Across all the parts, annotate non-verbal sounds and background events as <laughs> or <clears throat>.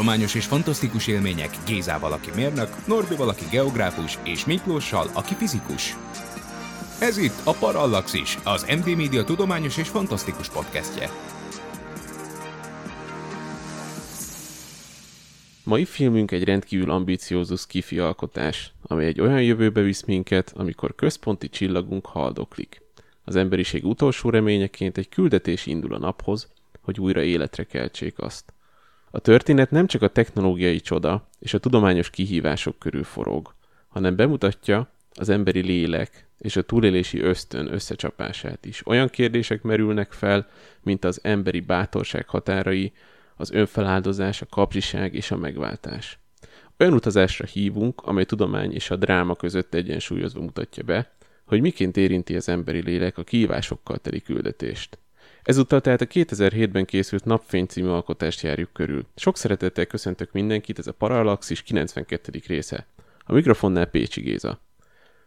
Tudományos és fantasztikus élmények Gézával, aki mérnök, Norbival, aki geográfus, és Miklóssal, aki fizikus. Ez itt a Parallaxis, az MD Media tudományos és fantasztikus podcastje. Mai filmünk egy rendkívül ambiciózus kifi alkotás, amely egy olyan jövőbe visz minket, amikor központi csillagunk haldoklik. Az emberiség utolsó reményeként egy küldetés indul a naphoz, hogy újra életre keltsék azt. A történet nem csak a technológiai csoda és a tudományos kihívások körül forog, hanem bemutatja az emberi lélek és a túlélési ösztön összecsapását is. Olyan kérdések merülnek fel, mint az emberi bátorság határai, az önfeláldozás, a kapzsiság és a megváltás. Olyan utazásra hívunk, amely tudomány és a dráma között egyensúlyozva mutatja be, hogy miként érinti az emberi lélek a kihívásokkal teli küldetést. Ezúttal tehát a 2007-ben készült Napfény című alkotást járjuk körül. Sok szeretettel köszöntök mindenkit, ez a Parallaxis 92. része. A mikrofonnál Pécsi Géza.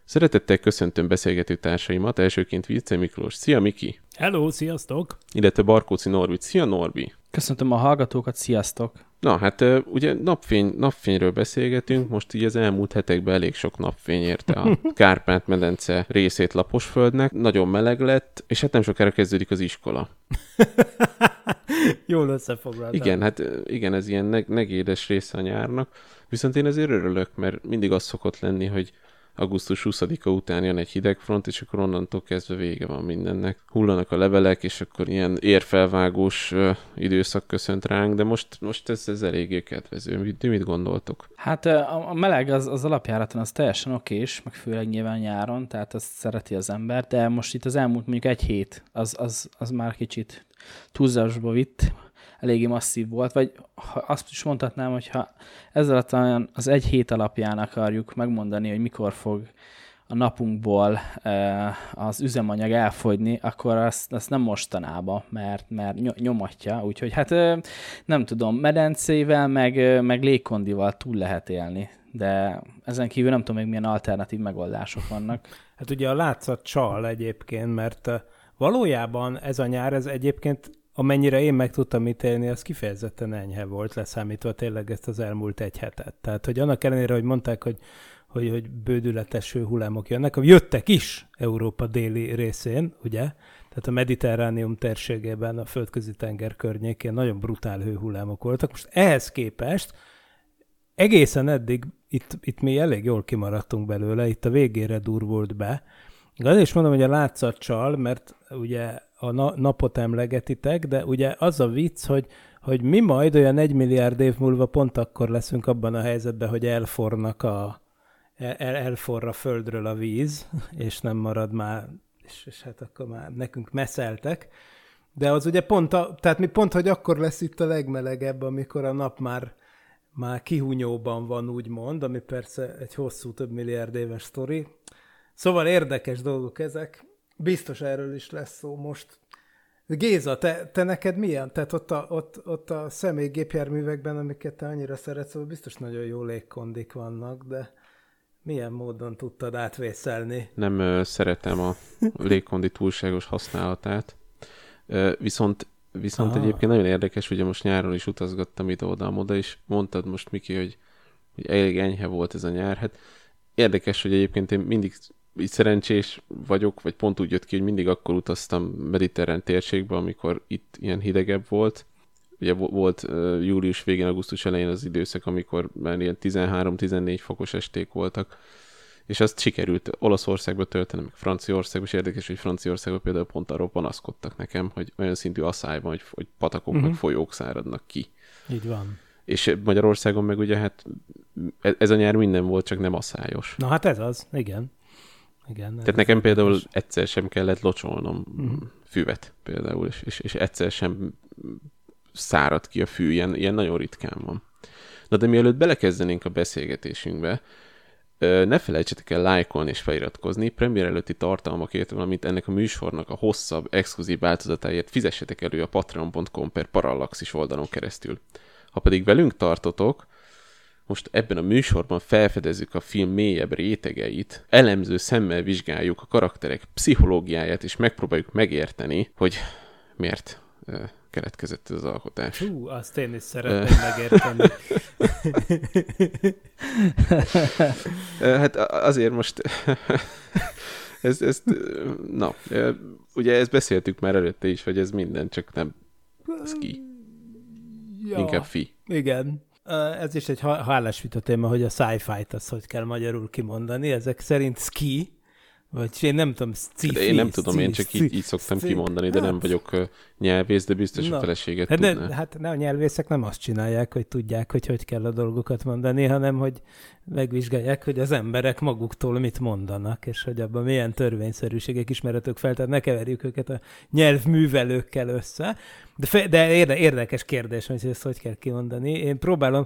Szeretettel köszöntöm beszélgető társaimat, elsőként Vice Miklós. Szia Miki! Hello, sziasztok! Illetve Barkóci Norbi. Szia Norbi! Köszöntöm a hallgatókat, sziasztok! Na, hát ugye napfény, napfényről beszélgetünk, most így az elmúlt hetekben elég sok napfény érte a <laughs> Kárpát-medence részét Laposföldnek, nagyon meleg lett, és hát nem sokára kezdődik az iskola. <laughs> Jól összefoglaltál. Igen, hát igen, ez ilyen neg- negédes része a nyárnak, viszont én azért örülök, mert mindig az szokott lenni, hogy augusztus 20-a után jön egy hidegfront, és akkor onnantól kezdve vége van mindennek. Hullanak a levelek, és akkor ilyen érfelvágós időszak köszönt ránk, de most, most ez, ez eléggé kedvező. Mit, mit gondoltok? Hát a meleg az, az alapjáraton az teljesen okés, meg főleg nyilván nyáron, tehát azt szereti az ember, de most itt az elmúlt mondjuk egy hét, az, az, az már kicsit túlzásba vitt, eléggé masszív volt, vagy azt is mondhatnám, hogy ha ezzel az egy hét alapján akarjuk megmondani, hogy mikor fog a napunkból az üzemanyag elfogyni, akkor azt, azt nem mostanában, mert, mert nyomatja, úgyhogy hát nem tudom, medencével, meg, meg légkondival túl lehet élni, de ezen kívül nem tudom még milyen alternatív megoldások vannak. Hát ugye a látszat csal egyébként, mert valójában ez a nyár, ez egyébként amennyire én meg tudtam ítélni, az kifejezetten enyhe volt, leszámítva tényleg ezt az elmúlt egy hetet. Tehát, hogy annak ellenére, hogy mondták, hogy, hogy, hogy bődületes hullámok jönnek, jöttek is Európa déli részén, ugye? Tehát a mediterránium térségében, a földközi tenger környékén nagyon brutál hőhullámok voltak. Most ehhez képest egészen eddig itt, itt mi elég jól kimaradtunk belőle, itt a végére durvult be. Azért is mondom, hogy a látszat csal, mert ugye a na- napot emlegetitek, de ugye az a vicc, hogy, hogy mi majd olyan egy milliárd év múlva pont akkor leszünk abban a helyzetben, hogy elfornak a, el, elforra földről a víz, és nem marad már, és, és hát akkor már nekünk meszeltek. De az ugye pont, a, tehát mi pont, hogy akkor lesz itt a legmelegebb, amikor a nap már, már kihunyóban van, úgymond, ami persze egy hosszú, több milliárd éves sztori. Szóval érdekes dolgok ezek. Biztos erről is lesz szó most. Géza, te, te neked milyen? Tehát ott a, ott, ott a személygépjárművekben, amiket te annyira szeretsz, szóval biztos nagyon jó légkondik vannak, de milyen módon tudtad átvészelni? Nem ö, szeretem a légkondi túlságos használatát, ö, viszont Viszont ah. egyébként nagyon érdekes, ugye most nyáron is utazgattam ide-oda, és mondtad most, Miki, hogy, hogy elég enyhe volt ez a nyár. Hát érdekes, hogy egyébként én mindig így szerencsés vagyok, vagy pont úgy jött ki, hogy mindig akkor utaztam mediterrán térségbe, amikor itt ilyen hidegebb volt. Ugye volt július végén, augusztus elején az időszak, amikor már ilyen 13-14 fokos esték voltak, és azt sikerült Olaszországba töltenem, meg Franciaországba, és érdekes, hogy Franciaországban például pont arról panaszkodtak nekem, hogy olyan szintű asszály van, hogy, hogy patakok, uh-huh. meg folyók száradnak ki. Így van. És Magyarországon meg ugye hát ez a nyár minden volt, csak nem asszályos. Na hát ez az, igen. Igen, Tehát nekem például egyszer sem kellett locsolnom uh-huh. füvet például, és, és, és egyszer sem szárad ki a fű, ilyen, ilyen nagyon ritkán van. Na de mielőtt belekezdenénk a beszélgetésünkbe, ne felejtsetek el lájkolni és feliratkozni, premier előtti tartalmakért, valamint ennek a műsornak a hosszabb, exkluzív változatáért fizessetek elő a patreon.com per parallaxis oldalon keresztül. Ha pedig velünk tartotok, most ebben a műsorban felfedezzük a film mélyebb rétegeit, elemző szemmel vizsgáljuk a karakterek pszichológiáját, és megpróbáljuk megérteni, hogy miért keletkezett ez az alkotás. Hú, azt én is szeretném megérteni. hát azért most <laughs> ez, ez, na, ugye ezt beszéltük már előtte is, hogy ez minden, csak nem ski. Ja, Inkább fi. Igen. Ez is egy hálás vita téma, hogy a sci-fi-t az hogy kell magyarul kimondani. Ezek szerint ski, vagy én nem tudom, sci De én nem tudom, én csak így, így szoktam kimondani, de nem vagyok nyelvész, de biztos a feleséget hát tudná. Ne, hát ne, a nyelvészek nem azt csinálják, hogy tudják, hogy hogy kell a dolgokat mondani, hanem hogy megvizsgálják, hogy az emberek maguktól mit mondanak, és hogy abban milyen törvényszerűségek ismeretők fel, tehát ne keverjük őket a nyelvművelőkkel össze. De, fe, de érde, érdekes kérdés, hogy ezt hogy kell kimondani. Én próbálom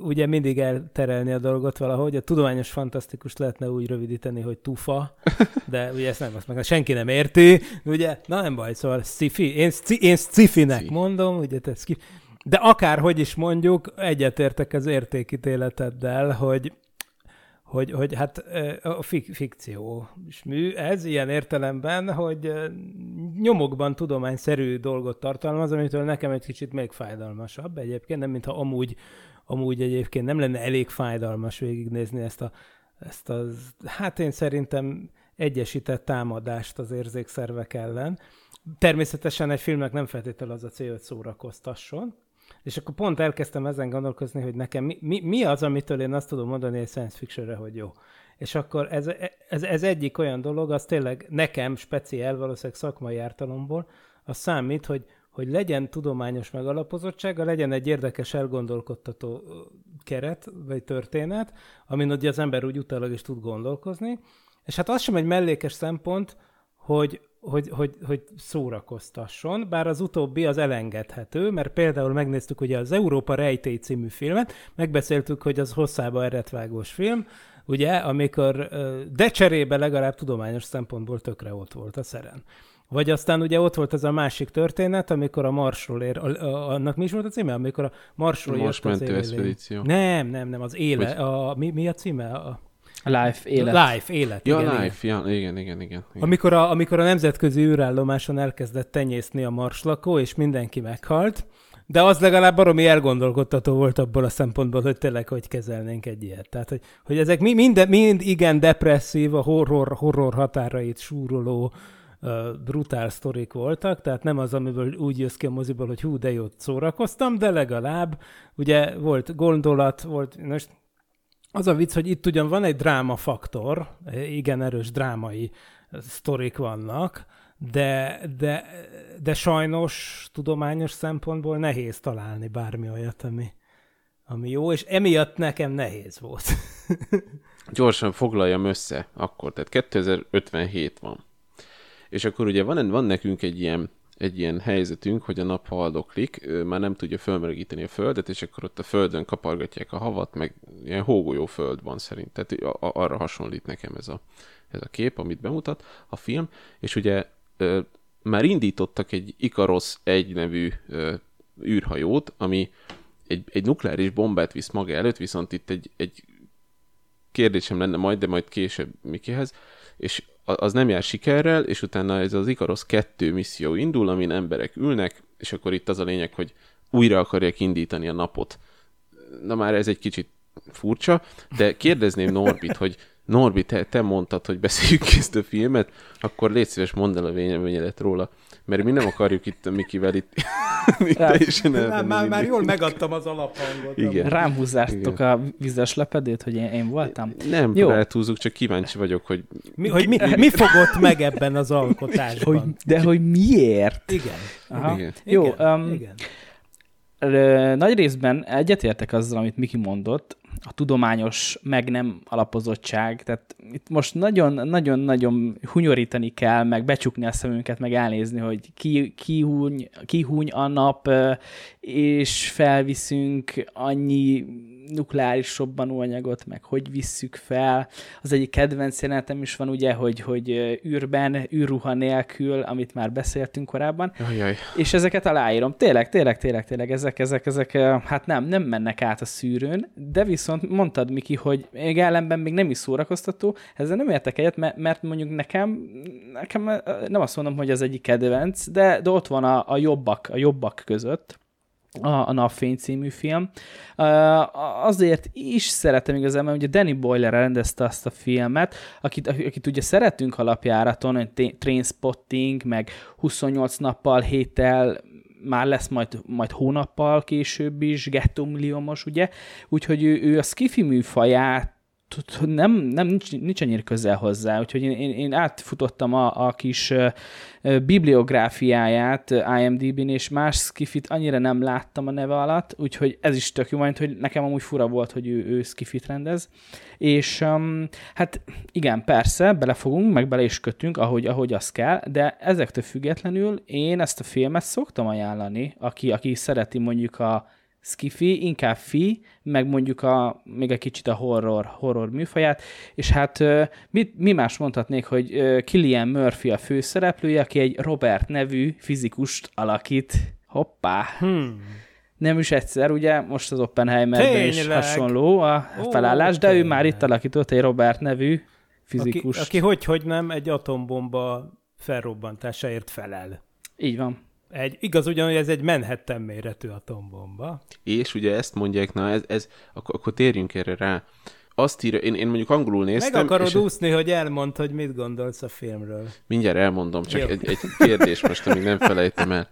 ugye mindig elterelni a dolgot valahogy. A tudományos fantasztikus lehetne úgy rövidíteni, hogy tufa, de ugye ezt nem, azt meg senki nem érti, ugye? Na nem baj, szóval sci-fi. Én, sci, én sci-finek mondom, ugye te sci de akárhogy is mondjuk, egyetértek az értékítéleteddel, hogy hogy, hogy hát a fik- fikció mű, ez ilyen értelemben, hogy nyomokban tudományszerű dolgot tartalmaz, amitől nekem egy kicsit még fájdalmasabb egyébként, nem mintha amúgy, amúgy egyébként nem lenne elég fájdalmas végignézni ezt a, ezt az, hát én szerintem egyesített támadást az érzékszervek ellen. Természetesen egy filmnek nem feltétlenül az a cél, hogy szórakoztasson, és akkor pont elkezdtem ezen gondolkozni, hogy nekem mi, mi, mi az, amitől én azt tudom mondani egy science fictionre, hogy jó. És akkor ez, ez, ez egyik olyan dolog, az tényleg nekem speciál, valószínűleg szakmai ártalomból, az számít, hogy, hogy legyen tudományos megalapozottsága, legyen egy érdekes, elgondolkodtató keret, vagy történet, amin ugye az ember úgy utálag is tud gondolkozni, és hát az sem egy mellékes szempont, hogy, hogy, hogy, hogy szórakoztasson, bár az utóbbi az elengedhető, mert például megnéztük ugye az Európa Rejtély című filmet, megbeszéltük, hogy az hosszába eretvágós film, ugye, amikor, de cserébe legalább tudományos szempontból tökre ott volt a szeren. Vagy aztán ugye ott volt ez a másik történet, amikor a Marsról ér, a, a, annak mi is volt a címe? Amikor a Marsról Mars jött az Nem, nem, nem, az éle, a, mi, mi a címe? A, Life, élet. Life, élet. Ja, igen, life, igen. Ja, igen, igen, igen, igen. Amikor a, amikor a nemzetközi űrállomáson elkezdett tenyészni a marslakó, és mindenki meghalt, de az legalább baromi elgondolkodtató volt abból a szempontból, hogy tényleg hogy kezelnénk egy ilyet. Tehát, hogy, hogy ezek mind, mind, mind igen depresszív, a horror, horror határait súroló, uh, brutál sztorik voltak, tehát nem az, amiből úgy jössz ki a moziból, hogy hú, de jót szórakoztam, de legalább ugye volt gondolat, volt, most az a vicc, hogy itt ugyan van egy dráma faktor, igen erős drámai sztorik vannak, de, de, de sajnos tudományos szempontból nehéz találni bármi olyat, ami, ami jó, és emiatt nekem nehéz volt. <laughs> Gyorsan foglaljam össze akkor, tehát 2057 van. És akkor ugye van, van nekünk egy ilyen egy ilyen helyzetünk, hogy a nap haldoklik, már nem tudja fölmelegíteni a földet, és akkor ott a földön kapargatják a havat, meg ilyen hógolyó föld van szerint. Tehát arra hasonlít nekem ez a, ez a kép, amit bemutat a film, és ugye már indítottak egy Ikaros egy nevű űrhajót, ami egy, egy nukleáris bombát visz maga előtt, viszont itt egy, egy kérdésem lenne majd, de majd később Mikihez, és az nem jár sikerrel, és utána ez az Ikaros 2 misszió indul, amin emberek ülnek, és akkor itt az a lényeg, hogy újra akarják indítani a napot. Na már ez egy kicsit furcsa, de kérdezném Norbit, hogy Norbi, te, te mondtad, hogy beszéljük <laughs> ezt a filmet, akkor légy szíves, mondd el a véleményedet róla. Mert mi nem akarjuk itt a Mikivel itt, <laughs> itt teljesen már, már, már jól megadtam az alaphangot. Igen. Rám húzzátok Igen. a vizes lepedőt, hogy én, én voltam? Nem, Jó. rátúzunk, csak kíváncsi vagyok, hogy... Mi, hogy mi, mi fogott meg ebben az alkotásban? Hogy, de hogy miért? Igen. Aha. Igen. Jó, um, Igen nagy részben egyetértek azzal, amit Miki mondott, a tudományos meg nem alapozottság. Tehát itt most nagyon-nagyon-nagyon hunyorítani kell, meg becsukni a szemünket, meg elnézni, hogy ki, ki, húny, ki húny a nap, és felviszünk annyi nukleáris robbanóanyagot, meg hogy visszük fel. Az egyik kedvenc jelenetem is van ugye, hogy, hogy űrben, űrruha nélkül, amit már beszéltünk korábban. Ajaj. És ezeket aláírom. Tényleg, tényleg, tényleg, tényleg, ezek, ezek, ezek, hát nem, nem mennek át a szűrőn, de viszont mondtad, Miki, hogy még ellenben még nem is szórakoztató, ezzel nem értek egyet, mert, mondjuk nekem, nekem nem azt mondom, hogy az egyik kedvenc, de, de ott van a, a jobbak, a jobbak között a, a Napfény című film. Uh, azért is szeretem igazából, hogy a Danny Boyle rendezte azt a filmet, akit, akit ugye szeretünk alapjáraton, Trainspotting, meg 28 nappal, héttel, már lesz majd, majd hónappal később is, Ghetto Milliómos, ugye? Úgyhogy ő, ő a skifi műfaját nem, nem nincs, nincs annyira közel hozzá, úgyhogy én, én, én átfutottam a, a kis bibliográfiáját IMDb-n, és más skifit annyira nem láttam a neve alatt, úgyhogy ez is tök jó, majd, hogy nekem amúgy fura volt, hogy ő, ő skifit rendez. És um, hát igen, persze, belefogunk, meg bele is kötünk, ahogy, ahogy az kell, de ezektől függetlenül én ezt a filmet szoktam ajánlani, aki, aki szereti mondjuk a skifi, inkább fi, meg mondjuk a, még egy kicsit a horror, horror műfaját, és hát mit, mi más mondhatnék, hogy Killian Murphy a főszereplője, aki egy Robert nevű fizikust alakít. Hoppá! Hmm. Nem is egyszer, ugye, most az Oppenheimerben is hasonló a Ó, felállás, de tényleg. ő már itt alakított egy Robert nevű fizikust. Aki, aki hogy, hogy nem egy atombomba felrobbantásáért felel. Így van. Egy, igaz ugyan, hogy ez egy Manhattan méretű atombomba. És ugye ezt mondják, na ez, ez akkor, akkor térjünk erre rá. Azt írja, én, én mondjuk angolul néztem. Meg akarod és úszni, hogy elmondd, hogy mit gondolsz a filmről. Mindjárt elmondom, csak egy, egy kérdés most, amíg nem felejtem el.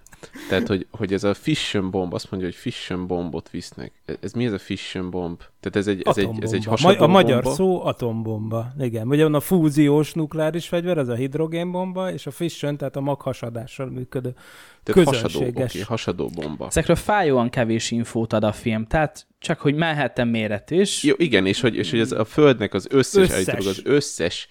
Tehát, hogy, hogy ez a fission bomb, azt mondja, hogy fission bombot visznek. Ez mi ez a fission bomb? Tehát ez egy, ez egy, ez egy hasadó A magyar bomba? szó atombomba. Igen. Ugye van a fúziós nukleáris fegyver, az a hidrogénbomba, és a fission, tehát a maghasadással működő tehát közönséges. Hasadó, okay, hasadó bomba. Ezekről fájóan kevés infót ad a film, tehát csak hogy Manhattan méret is. Jó, igen, és hogy, és hogy ez a Földnek az összes, összes. az összes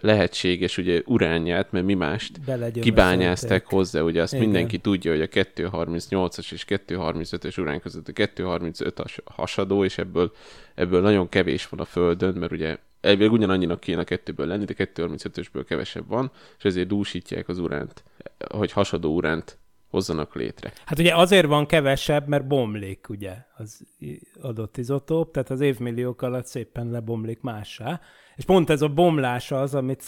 lehetséges ugye uránját, mert mi mást kibányázták hozzá, ugye azt igen. mindenki tudja, hogy a 238-as és 235-ös urán között a 235 hasadó, és ebből, ebből nagyon kevés van a Földön, mert ugye elvileg ugyanannyinak kéne a kettőből lenni, de 235-ösből kevesebb van, és ezért dúsítják az uránt, hogy hasadó uránt hozzanak létre. Hát ugye azért van kevesebb, mert bomlik ugye az adott izotóp, tehát az évmilliók alatt szépen lebomlik mássá. És pont ez a bomlása az, amit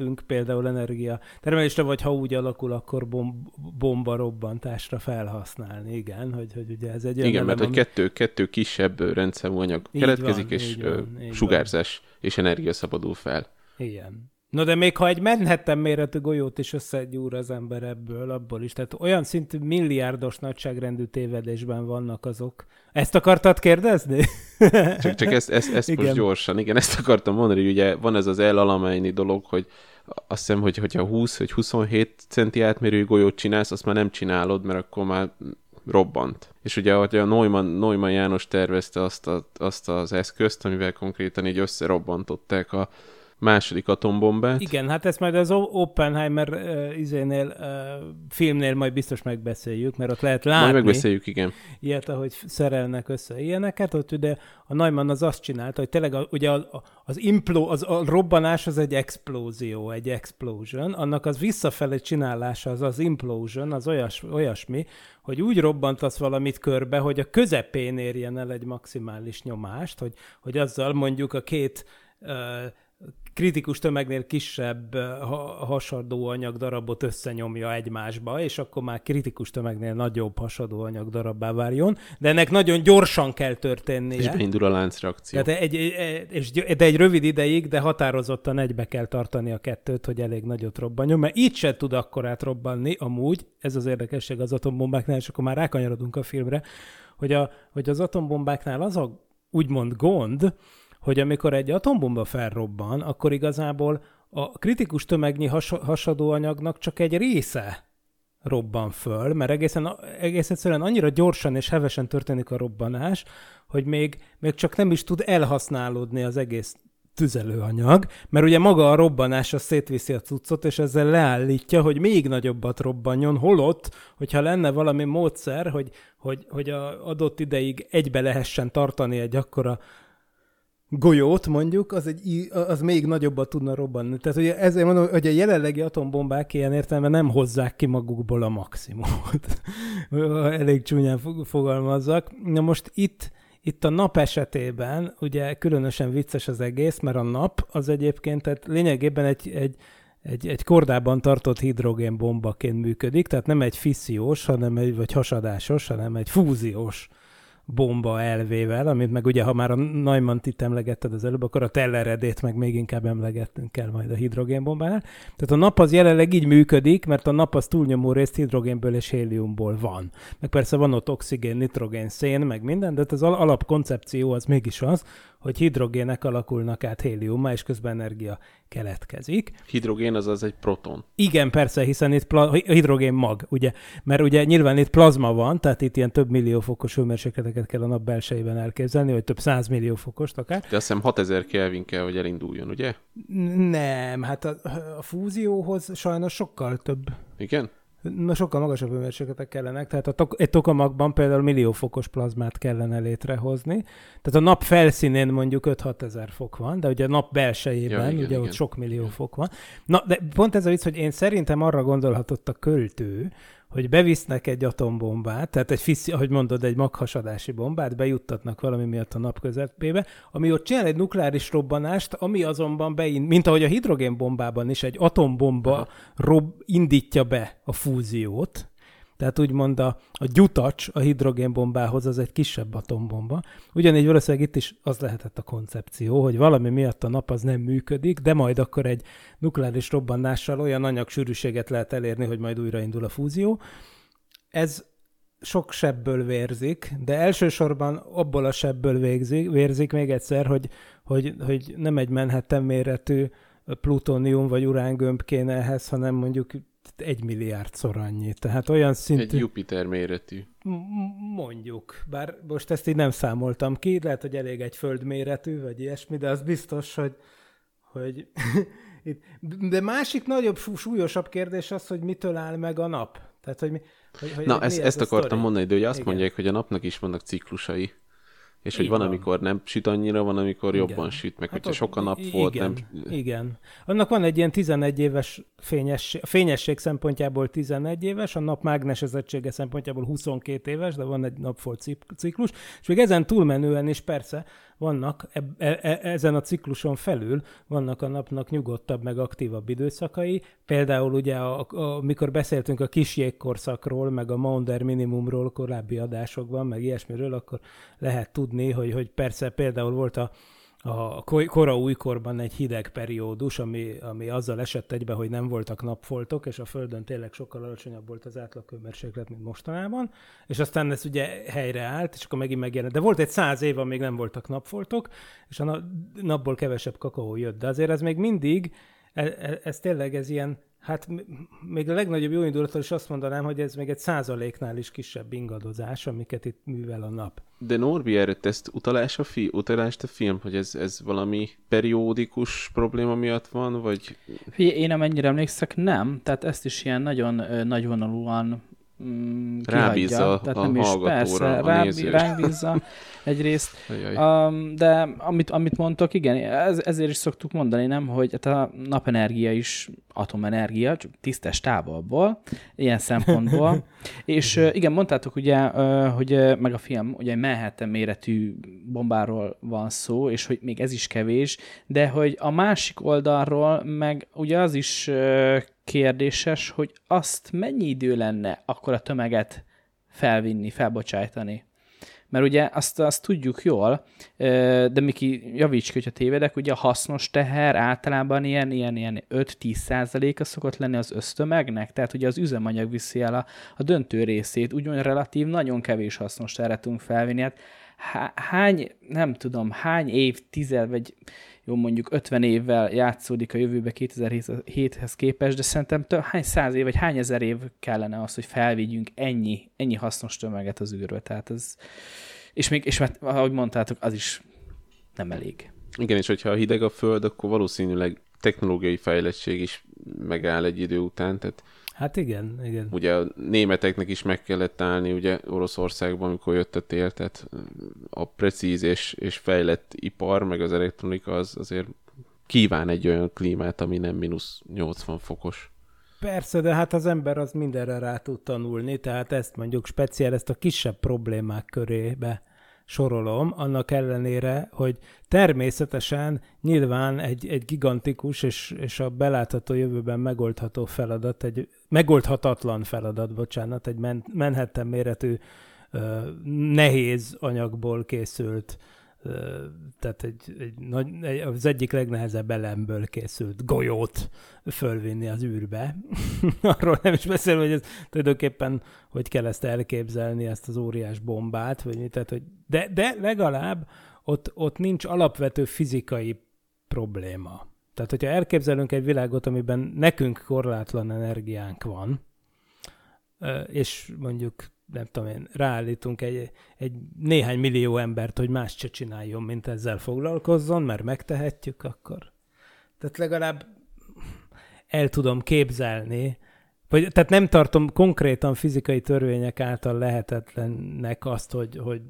szerettünk például energia termelésre, vagy ha úgy alakul, akkor bom, bomba robbantásra felhasználni. Igen, hogy, hogy ugye ez egy Igen, mert hogy kettő, kettő kisebb rendszerű anyag keletkezik, van, és van, sugárzás van. és energia szabadul fel. Igen. No de még ha egy Manhattan méretű golyót is összegyúr az ember ebből, abból is. Tehát olyan szintű milliárdos nagyságrendű tévedésben vannak azok. Ezt akartad kérdezni? Csak, csak ezt, ezt, ezt most gyorsan, igen, ezt akartam mondani, hogy ugye van ez az elalamányi dolog, hogy azt hiszem, hogy hogyha 20 vagy 27 centi átmérő golyót csinálsz, azt már nem csinálod, mert akkor már robbant. És ugye, hogy a Neumann, Neumann János tervezte azt, a, azt az eszközt, amivel konkrétan így összerobbantották a, második atombombát. Igen, hát ezt majd az Oppenheimer uh, izénél, uh, filmnél majd biztos megbeszéljük, mert ott lehet látni. Majd megbeszéljük, igen. Ilyet, ahogy szerelnek össze ilyeneket, ott ugye a Neumann az azt csinálta, hogy tényleg a, ugye a, az, implo, az a robbanás az egy explózió, egy explosion, annak az visszafelé csinálása az az implosion, az olyas, olyasmi, hogy úgy robbantasz valamit körbe, hogy a közepén érjen el egy maximális nyomást, hogy, hogy azzal mondjuk a két uh, kritikus tömegnél kisebb hasadó anyag darabot összenyomja egymásba, és akkor már kritikus tömegnél nagyobb hasadó anyag darabbá várjon, de ennek nagyon gyorsan kell történnie. És beindul a láncreakció. Tehát egy, és, de egy rövid ideig, de határozottan egybe kell tartani a kettőt, hogy elég nagyot robbanjon, mert így se tud akkorát robbanni, amúgy, ez az érdekesség az atombombáknál, és akkor már rákanyarodunk a filmre, hogy, a, hogy az atombombáknál az a úgymond gond, hogy amikor egy atombomba felrobban, akkor igazából a kritikus tömegnyi has- hasadóanyagnak csak egy része robban föl, mert egészen, egész egyszerűen annyira gyorsan és hevesen történik a robbanás, hogy még, még csak nem is tud elhasználódni az egész tüzelőanyag, mert ugye maga a robbanás az szétviszi a cuccot, és ezzel leállítja, hogy még nagyobbat robbanjon, holott, hogyha lenne valami módszer, hogy, hogy, hogy a adott ideig egybe lehessen tartani egy akkora golyót mondjuk, az, egy, az még nagyobbat tudna robbanni. Tehát ugye ezért mondom, hogy a jelenlegi atombombák ilyen értelme nem hozzák ki magukból a maximumot. <laughs> Elég csúnyán fogalmazzak. Na most itt, itt a nap esetében ugye különösen vicces az egész, mert a nap az egyébként tehát lényegében egy, egy, egy, egy kordában tartott hidrogénbombaként működik, tehát nem egy fissziós, hanem egy, vagy hasadásos, hanem egy fúziós bomba elvével, amit meg ugye, ha már a neumann itt emlegetted az előbb, akkor a telleredét meg még inkább emlegetnünk kell majd a hidrogénbombánál. Tehát a nap az jelenleg így működik, mert a nap az túlnyomó részt hidrogénből és héliumból van. Meg persze van ott oxigén, nitrogén, szén, meg minden, de az alapkoncepció az mégis az, hogy hidrogének alakulnak át héliummá, és közben energia keletkezik. Hidrogén az az egy proton. Igen, persze, hiszen itt pla- hidrogén mag, ugye, mert ugye nyilván itt plazma van, tehát itt ilyen több millió fokos hőmérsékleteket kell a nap belsejében elképzelni, vagy több száz millió fokost akár. De azt hiszem 6000 Kelvin kell, hogy elinduljon, ugye? Nem, hát a, a fúzióhoz sajnos sokkal több. Igen? Na, sokkal magasabb hőmérsékletek kellenek, tehát a tok- egy tokamagban például milliófokos plazmát kellene létrehozni. Tehát a nap felszínén mondjuk 5-6 ezer fok van, de ugye a nap belsejében, ja, igen, ugye igen. ott sok millió fok van. Na, de pont ez a vicc, hogy én szerintem arra gondolhatott a költő, hogy bevisznek egy atombombát, tehát egy fiszi, ahogy mondod, egy maghasadási bombát, bejuttatnak valami miatt a nap közepébe, ami ott csinál egy nukleáris robbanást, ami azonban bein, mint ahogy a hidrogénbombában is egy atombomba rob, indítja be a fúziót, tehát úgymond a, a gyutacs a hidrogénbombához az egy kisebb atombomba. Ugyanígy valószínűleg itt is az lehetett a koncepció, hogy valami miatt a nap az nem működik, de majd akkor egy nukleáris robbanással olyan anyagsűrűséget lehet elérni, hogy majd újraindul a fúzió. Ez sok sebből vérzik, de elsősorban abból a sebből végzik, vérzik még egyszer, hogy, hogy, hogy nem egy Manhattan méretű plutónium vagy urángömb kéne ehhez, hanem mondjuk egy milliárdszor annyi. Tehát olyan szintű... Egy Jupiter méretű. Mondjuk. Bár most ezt így nem számoltam ki, lehet, hogy elég egy föld méretű, vagy ilyesmi, de az biztos, hogy, hogy <laughs> de másik nagyobb, súlyosabb kérdés az, hogy mitől áll meg a nap. Tehát, hogy mi, hogy, hogy Na, ezt, ez ezt akartam sztori? mondani, de ugye azt Igen. mondják, hogy a napnak is vannak ciklusai. És hogy van, van, amikor nem süt annyira, van, amikor igen. jobban süt, meg hát hogyha sok a nap igen, volt. Nem... Igen. Annak van egy ilyen 11 éves fényesség, fényesség szempontjából 11 éves, a nap mágnesezettsége szempontjából 22 éves, de van egy napfolt ciklus, és még ezen túlmenően is persze vannak e, e, ezen a cikluson felül vannak a napnak nyugodtabb, meg aktívabb időszakai. Például ugye, amikor beszéltünk a kis jégkorszakról, meg a Maunder minimumról korábbi adásokban, meg ilyesmiről, akkor lehet tudni, hogy, hogy persze például volt a a kora újkorban egy hideg periódus, ami, ami azzal esett egybe, hogy nem voltak napfoltok, és a Földön tényleg sokkal alacsonyabb volt az átlagkőmérséklet, mint mostanában, és aztán ez ugye helyreállt, és akkor megint megjelent. De volt egy száz év, amíg nem voltak napfoltok, és a napból kevesebb kakaó jött. De azért ez még mindig, ez, e, ez tényleg ez ilyen Hát még a legnagyobb jó indulattal is azt mondanám, hogy ez még egy százaléknál is kisebb ingadozás, amiket itt művel a nap. De Norbi, erre teszt utalás a, fi, utalást a film, hogy ez, ez valami periódikus probléma miatt van, vagy... Én amennyire emlékszek, nem. Tehát ezt is ilyen nagyon nagyvonalúan mm, rábízza Tehát a nem is, persze, a rá, rábízza egyrészt. <laughs> Um, de amit, amit mondtok, igen, ez, ezért is szoktuk mondani, nem, hogy hát a napenergia is atomenergia, csak tisztes távolból, ilyen szempontból. <laughs> és igen, mondtátok ugye, hogy meg a film, ugye egy Manhattan méretű bombáról van szó, és hogy még ez is kevés, de hogy a másik oldalról meg ugye az is kérdéses, hogy azt mennyi idő lenne akkor a tömeget felvinni, felbocsájtani. Mert ugye azt, azt tudjuk jól, de Miki, javíts ki, hogyha tévedek, ugye a hasznos teher általában ilyen, ilyen, ilyen 5-10 százaléka szokott lenni az ösztömegnek, tehát ugye az üzemanyag viszi el a, a döntő részét, úgymond relatív, nagyon kevés hasznos terhet tudunk felvinni. Hát hány, nem tudom, hány év, tízel, vagy jó mondjuk 50 évvel játszódik a jövőbe 2007-hez képest, de szerintem több, hány száz év, vagy hány ezer év kellene az, hogy felvigyünk ennyi, ennyi hasznos tömeget az űrbe. Tehát ez, és még, és mert, ahogy mondtátok, az is nem elég. Igen, és hogyha hideg a föld, akkor valószínűleg technológiai fejlettség is megáll egy idő után, tehát Hát igen, igen. Ugye a németeknek is meg kellett állni, ugye Oroszországban, amikor jött a tél, tehát a precíz és, és fejlett ipar, meg az elektronika az azért kíván egy olyan klímát, ami nem mínusz 80 fokos. Persze, de hát az ember az mindenre rá tud tanulni, tehát ezt mondjuk speciál ezt a kisebb problémák körébe sorolom, annak ellenére, hogy természetesen nyilván egy, egy gigantikus és, és a belátható jövőben megoldható feladat, egy megoldhatatlan feladat, bocsánat, egy Manhattan méretű nehéz anyagból készült tehát egy, egy nagy, egy, az egyik legnehezebb elemből készült golyót fölvinni az űrbe. <laughs> Arról nem is beszél, hogy ez tulajdonképpen hogy kell ezt elképzelni, ezt az óriás bombát, vagy mit, tehát, hogy de, de legalább ott, ott nincs alapvető fizikai probléma. Tehát, hogyha elképzelünk egy világot, amiben nekünk korlátlan energiánk van, és mondjuk nem tudom én, ráállítunk egy, egy néhány millió embert, hogy más se csináljon, mint ezzel foglalkozzon, mert megtehetjük, akkor. Tehát legalább el tudom képzelni, vagy, tehát nem tartom konkrétan fizikai törvények által lehetetlennek azt, hogy, hogy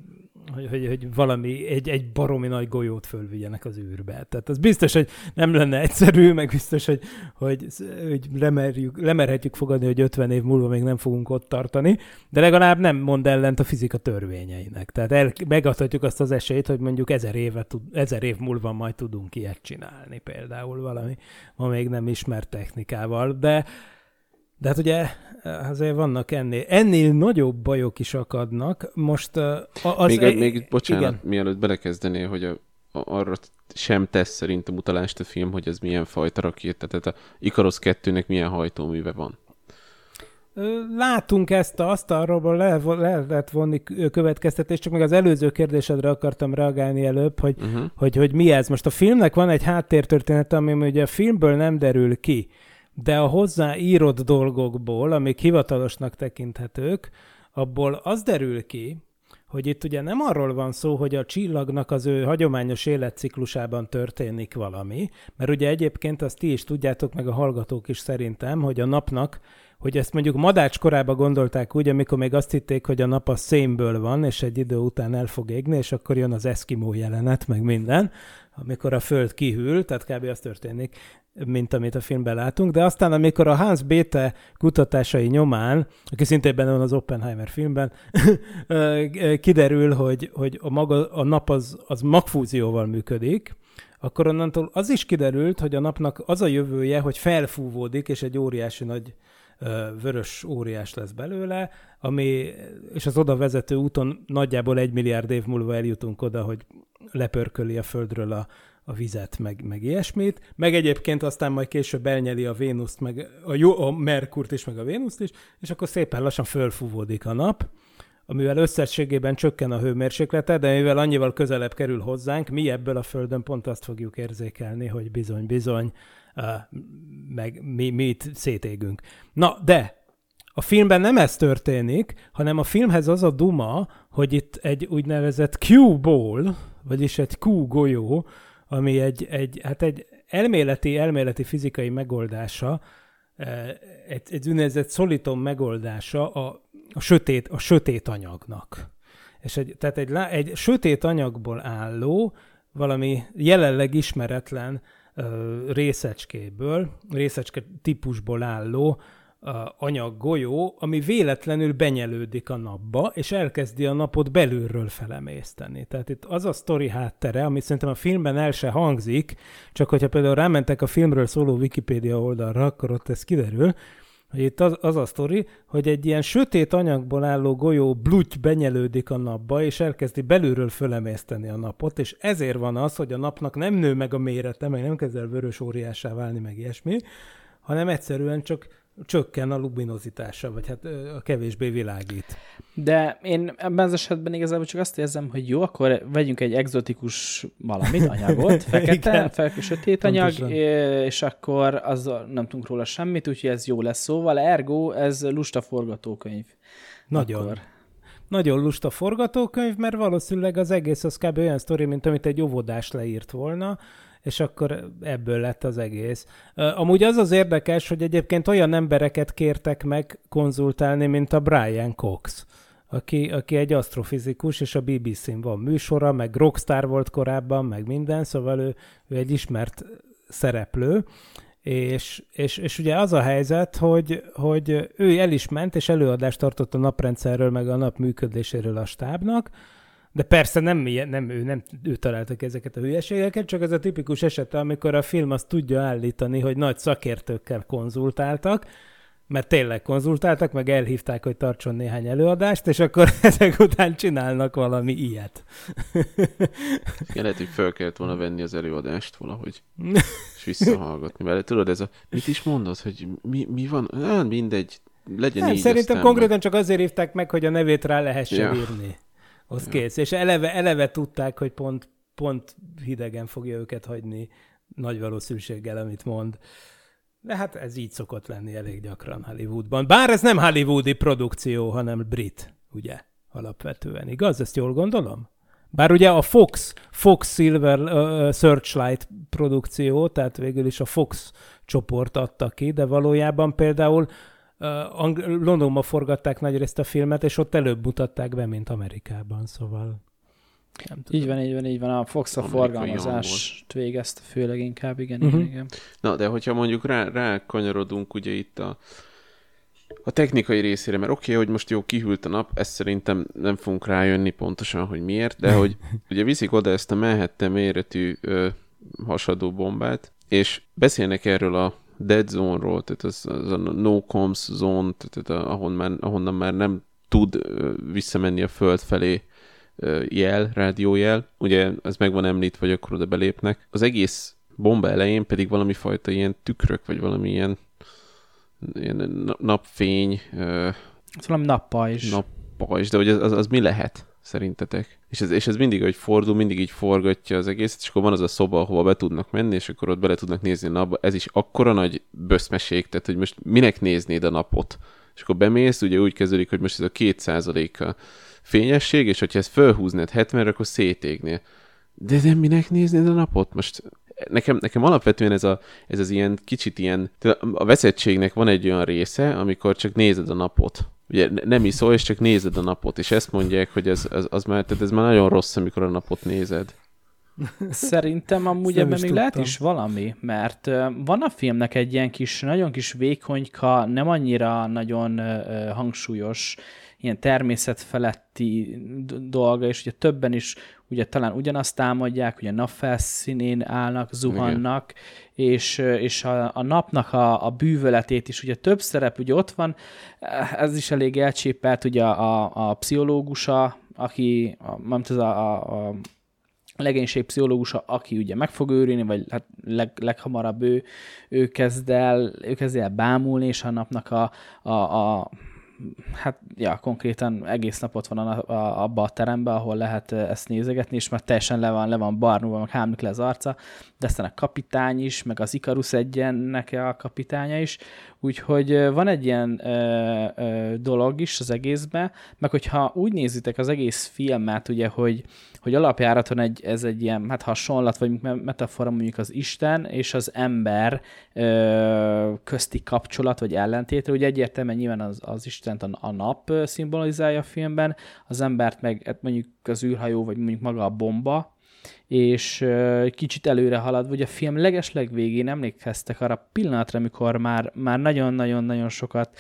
hogy, hogy, hogy valami, egy, egy baromi nagy golyót fölvigyenek az űrbe. Tehát az biztos, hogy nem lenne egyszerű, meg biztos, hogy, hogy, hogy lemerjük, lemerhetjük fogadni, hogy 50 év múlva még nem fogunk ott tartani, de legalább nem mond ellent a fizika törvényeinek. Tehát el, megadhatjuk azt az esélyt, hogy mondjuk ezer, éve, ezer év múlva majd tudunk ilyet csinálni, például valami ma még nem ismert technikával, de de hát ugye azért vannak ennél, ennél nagyobb bajok is akadnak. Most az... Még, e- még bocsánat, igen. mielőtt belekezdenél, hogy a, a, arra sem tesz szerintem utalást a film, hogy ez milyen fajta rakéta, tehát a Ikaros 2-nek milyen hajtóműve van. Látunk ezt, azt arról le, le lehet vonni következtetést, csak meg az előző kérdésedre akartam reagálni előbb, hogy, uh-huh. hogy, hogy mi ez. Most a filmnek van egy háttértörténet, ami ugye a filmből nem derül ki de a hozzáírott dolgokból, amik hivatalosnak tekinthetők, abból az derül ki, hogy itt ugye nem arról van szó, hogy a csillagnak az ő hagyományos életciklusában történik valami, mert ugye egyébként azt ti is tudjátok, meg a hallgatók is szerintem, hogy a napnak, hogy ezt mondjuk madács korában gondolták úgy, amikor még azt hitték, hogy a nap a szénből van, és egy idő után el fog égni, és akkor jön az eszkimó jelenet, meg minden, amikor a föld kihűl, tehát kb. az történik mint amit a filmben látunk, de aztán amikor a Hans Bethe kutatásai nyomán, aki szintén benne van az Oppenheimer filmben, <laughs> kiderül, hogy, hogy a, maga, a nap az, az magfúzióval működik, akkor onnantól az is kiderült, hogy a napnak az a jövője, hogy felfúvódik, és egy óriási nagy vörös óriás lesz belőle, ami, és az oda vezető úton nagyjából egy milliárd év múlva eljutunk oda, hogy lepörköli a Földről a, a vizet, meg, meg ilyesmit, meg egyébként aztán majd később elnyeli a Vénuszt, meg a, jó, a Merkurt is, meg a Vénuszt is, és akkor szépen lassan fölfúvódik a nap, amivel összességében csökken a hőmérséklete, de mivel annyival közelebb kerül hozzánk, mi ebből a Földön pont azt fogjuk érzékelni, hogy bizony-bizony, uh, meg mi, mi itt szétégünk. Na, de a filmben nem ez történik, hanem a filmhez az a duma, hogy itt egy úgynevezett Q-ball, vagyis egy Q golyó, ami egy, egy, hát egy elméleti, elméleti fizikai megoldása, eh, egy, egy úgynevezett szoliton megoldása a, a, sötét, a sötét anyagnak. És egy, tehát egy, egy sötét anyagból álló, valami jelenleg ismeretlen uh, részecskéből, részecske típusból álló anyag golyó, ami véletlenül benyelődik a napba, és elkezdi a napot belülről felemészteni. Tehát itt az a sztori háttere, ami szerintem a filmben el se hangzik, csak hogyha például rámentek a filmről szóló Wikipédia oldalra, akkor ott ez kiderül, hogy itt az, az a sztori, hogy egy ilyen sötét anyagból álló golyó bluty benyelődik a napba, és elkezdi belülről fölemészteni a napot, és ezért van az, hogy a napnak nem nő meg a mérete, meg nem kezd el vörös óriásá válni, meg ilyesmi, hanem egyszerűen csak csökken a luminozitása, vagy hát a kevésbé világít. De én ebben az esetben igazából csak azt érzem, hogy jó, akkor vegyünk egy exotikus valamit, anyagot, <laughs> fekete, fel, sötét anyag, Pontosan. és akkor az nem tudunk róla semmit, úgyhogy ez jó lesz szóval. Ergo, ez lusta forgatókönyv. Nagyon. Akkor. Nagyon lusta forgatókönyv, mert valószínűleg az egész az kb. olyan sztori, mint amit egy óvodás leírt volna, és akkor ebből lett az egész. Amúgy az az érdekes, hogy egyébként olyan embereket kértek meg konzultálni, mint a Brian Cox, aki, aki egy asztrofizikus, és a BBC-n van műsora, meg rockstar volt korábban, meg minden, szóval ő, ő egy ismert szereplő, és, és, és ugye az a helyzet, hogy, hogy ő el is ment, és előadást tartott a naprendszerről, meg a nap működéséről a stábnak, de persze nem, nem, ő, nem ő találta ki ezeket a hülyeségeket, csak ez a tipikus eset, amikor a film azt tudja állítani, hogy nagy szakértőkkel konzultáltak, mert tényleg konzultáltak, meg elhívták, hogy tartson néhány előadást, és akkor <laughs> ezek után csinálnak valami ilyet. <laughs> Igen, lehet, hogy fel kellett volna venni az előadást valahogy, <laughs> és visszahallgatni vele. Tudod, ez a, mit is mondod, hogy mi, mi van? Hát mindegy, legyen Nem, így. szerintem konkrétan csak azért hívták meg, hogy a nevét rá lehessen Ja. írni. Az kész. És eleve, eleve tudták, hogy pont, pont hidegen fogja őket hagyni nagy valószínűséggel, amit mond. De hát ez így szokott lenni elég gyakran Hollywoodban. Bár ez nem hollywoodi produkció, hanem brit, ugye, alapvetően. Igaz? Ezt jól gondolom? Bár ugye a Fox, Fox Silver uh, Searchlight produkció, tehát végül is a Fox csoport adta ki, de valójában például Ang- Londonban forgatták nagyrészt a filmet, és ott előbb mutatták be, mint Amerikában, szóval nem tudom. Így van, így van, így van. A Fox a Amerikai forgalmazást végezte főleg inkább, igen, igen, igen. Na, de hogyha mondjuk rá, rá kanyarodunk ugye itt a, a technikai részére, mert oké, okay, hogy most jó kihűlt a nap, ezt szerintem nem fogunk rájönni pontosan, hogy miért, de hogy <laughs> ugye viszik oda ezt a Manhattan méretű ö, hasadó bombát, és beszélnek erről a dead zone-ról, tehát az, az a no comms zone, tehát a, ahon már, ahonnan már nem tud visszamenni a föld felé jel, rádiójel. Ugye ez meg van említve, hogy akkor oda belépnek. Az egész bomba elején pedig valami fajta ilyen tükrök, vagy valami ilyen, ilyen na- napfény, Ez valami nappajzs. nappajzs, de hogy az, az, az mi lehet szerintetek? És ez, és ez mindig, hogy fordul, mindig így forgatja az egészet, és akkor van az a szoba, ahova be tudnak menni, és akkor ott bele tudnak nézni a napba. Ez is akkora nagy böszmeség, tehát hogy most minek néznéd a napot? És akkor bemész, ugye úgy kezdődik, hogy most ez a két százaléka fényesség, és hogyha ezt fölhúznád 70-re, akkor szétégnél. De nem minek néznéd a napot? Most nekem, nekem alapvetően ez, a, ez az ilyen kicsit ilyen, a veszettségnek van egy olyan része, amikor csak nézed a napot. Ugye ne- nem iszol, és csak nézed a napot, és ezt mondják, hogy ez, az, az már, tehát ez már nagyon rossz, amikor a napot nézed. <laughs> Szerintem amúgy nem ebben még lehet tudtam. is valami, mert van a filmnek egy ilyen kis, nagyon kis vékonyka, nem annyira nagyon hangsúlyos, ilyen természetfeletti dolga, és ugye többen is ugye talán ugyanazt támadják, ugye napfelszínén állnak, zuhannak, és, ö, és a, a napnak a, a bűvöletét is ugye több szerep, ugye ott van, ez is elég elcsépelt, ugye a, a pszichológusa, aki, a, nem tudom, a, a, a legénység pszichológusa, aki ugye meg fog őrülni, vagy hát leg, leghamarabb ő, ő, kezd el, ő kezd el bámulni, és a napnak a, a, a hát ja, konkrétan egész napot van a, a, abba a teremben, ahol lehet ezt nézegetni, és már teljesen le van, le van barnulva, meg hámlik le az arca, de aztán a kapitány is, meg az Ikarus egyennek a kapitánya is, úgyhogy van egy ilyen ö, ö, dolog is az egészben, meg hogyha úgy nézitek az egész filmet, ugye, hogy, hogy alapjáraton egy, ez egy ilyen hát hasonlat, vagy me- metafora mondjuk az Isten és az ember ö, közti kapcsolat, vagy ellentétre. Ugye egyértelműen nyilván az, az Istent a, a nap szimbolizálja a filmben, az embert meg hát mondjuk az űrhajó, vagy mondjuk maga a bomba, és kicsit előre haladva, ugye a film legesleg végén emlékeztek arra pillanatra, amikor már, már nagyon-nagyon-nagyon sokat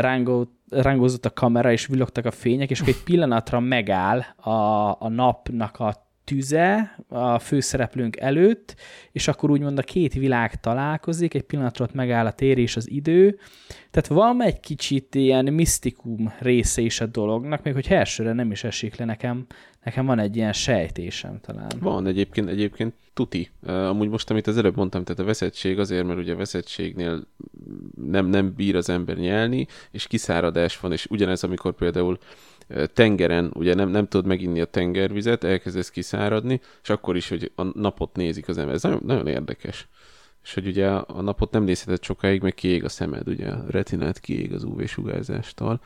rángó, rángózott a kamera, és villogtak a fények, és akkor egy pillanatra megáll a, a napnak a tüze a főszereplőnk előtt, és akkor úgymond a két világ találkozik, egy pillanatra ott megáll a tér és az idő. Tehát van egy kicsit ilyen misztikum része is a dolognak, még hogy elsőre nem is esik le nekem, nekem van egy ilyen sejtésem talán. Van egyébként, egyébként tuti. Amúgy most, amit az előbb mondtam, tehát a veszettség azért, mert ugye a veszettségnél nem, nem bír az ember nyelni, és kiszáradás van, és ugyanez, amikor például tengeren, ugye nem, nem tudod meginni a tengervizet, elkezdesz kiszáradni, és akkor is, hogy a napot nézik az ember. Ez nagyon, nagyon érdekes. És hogy ugye a napot nem nézheted sokáig, meg kiég a szemed, ugye a retinát kiég az UV-sugárzástól.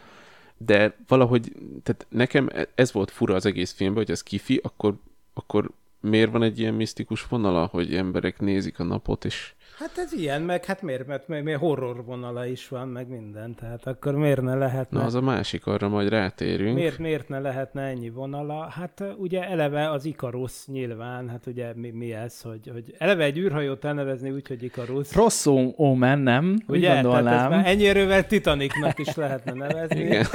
De valahogy, tehát nekem ez volt fura az egész filmben, hogy ez kifi, akkor, akkor miért van egy ilyen misztikus vonala, hogy emberek nézik a napot, és Hát ez ilyen, meg hát miért, mert miért horror vonala is van, meg minden, tehát akkor miért ne lehetne... Na az a másik, arra majd rátérünk. Miért, miért ne lehetne ennyi vonala? Hát ugye eleve az Ikarus nyilván, hát ugye mi, mi ez, hogy, hogy eleve egy űrhajót elnevezni úgy, hogy Ikarus. Rossz omen, nem? Ugye? Tehát ez ennyi erővel Titanicnak is lehetne nevezni. Igen.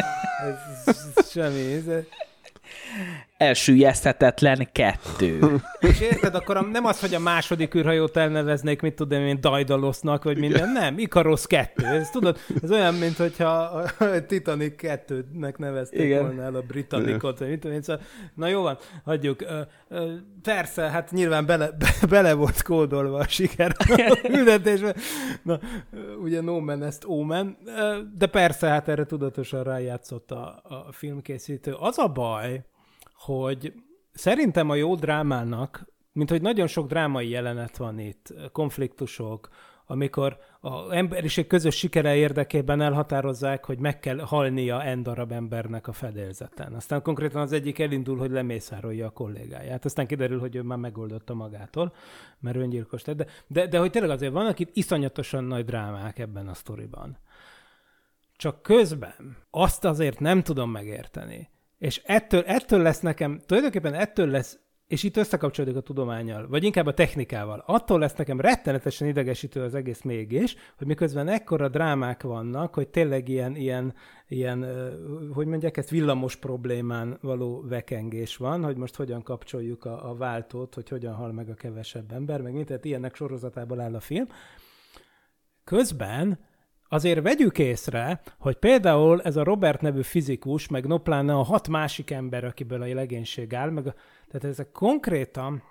Ez, ez semmi. Ez, elsüllyeszthetetlen kettő. És érted, akkor nem az, hogy a második űrhajót elneveznék, mit tudom én, Daidalosznak, vagy minden, nem, Ikarosz kettő. Ez tudod, ez olyan, mint hogyha a Titanic kettőnek nevezték Igen. volna el a Britannicot, vagy mit tudom én. Szóval, na jó van, hagyjuk. Persze, hát nyilván bele, <laughs> bele volt kódolva a siker <laughs> üldetésben. Na, ugye No Man ezt Omen, de persze, hát erre tudatosan rájátszott a, a filmkészítő. Az a baj, hogy szerintem a jó drámának, mint hogy nagyon sok drámai jelenet van itt, konfliktusok, amikor a emberiség közös sikere érdekében elhatározzák, hogy meg kell halnia en darab embernek a fedélzeten. Aztán konkrétan az egyik elindul, hogy lemészárolja a kollégáját. Aztán kiderül, hogy ő már megoldotta magától, mert öngyilkos tett. De, de, de hogy tényleg azért vannak itt iszonyatosan nagy drámák ebben a sztoriban. Csak közben azt azért nem tudom megérteni, és ettől, ettől lesz nekem, tulajdonképpen ettől lesz, és itt összekapcsolódik a tudományjal, vagy inkább a technikával. Attól lesz nekem rettenetesen idegesítő az egész mégis, hogy miközben ekkora drámák vannak, hogy tényleg ilyen, ilyen, ilyen hogy mondják ezt, villamos problémán való vekengés van, hogy most hogyan kapcsoljuk a, a váltót, hogy hogyan hal meg a kevesebb ember, meg mint, tehát ilyenek sorozatából áll a film. Közben azért vegyük észre, hogy például ez a Robert nevű fizikus, meg Nopláne a hat másik ember, akiből a legénység áll, meg a, tehát ezek konkrétan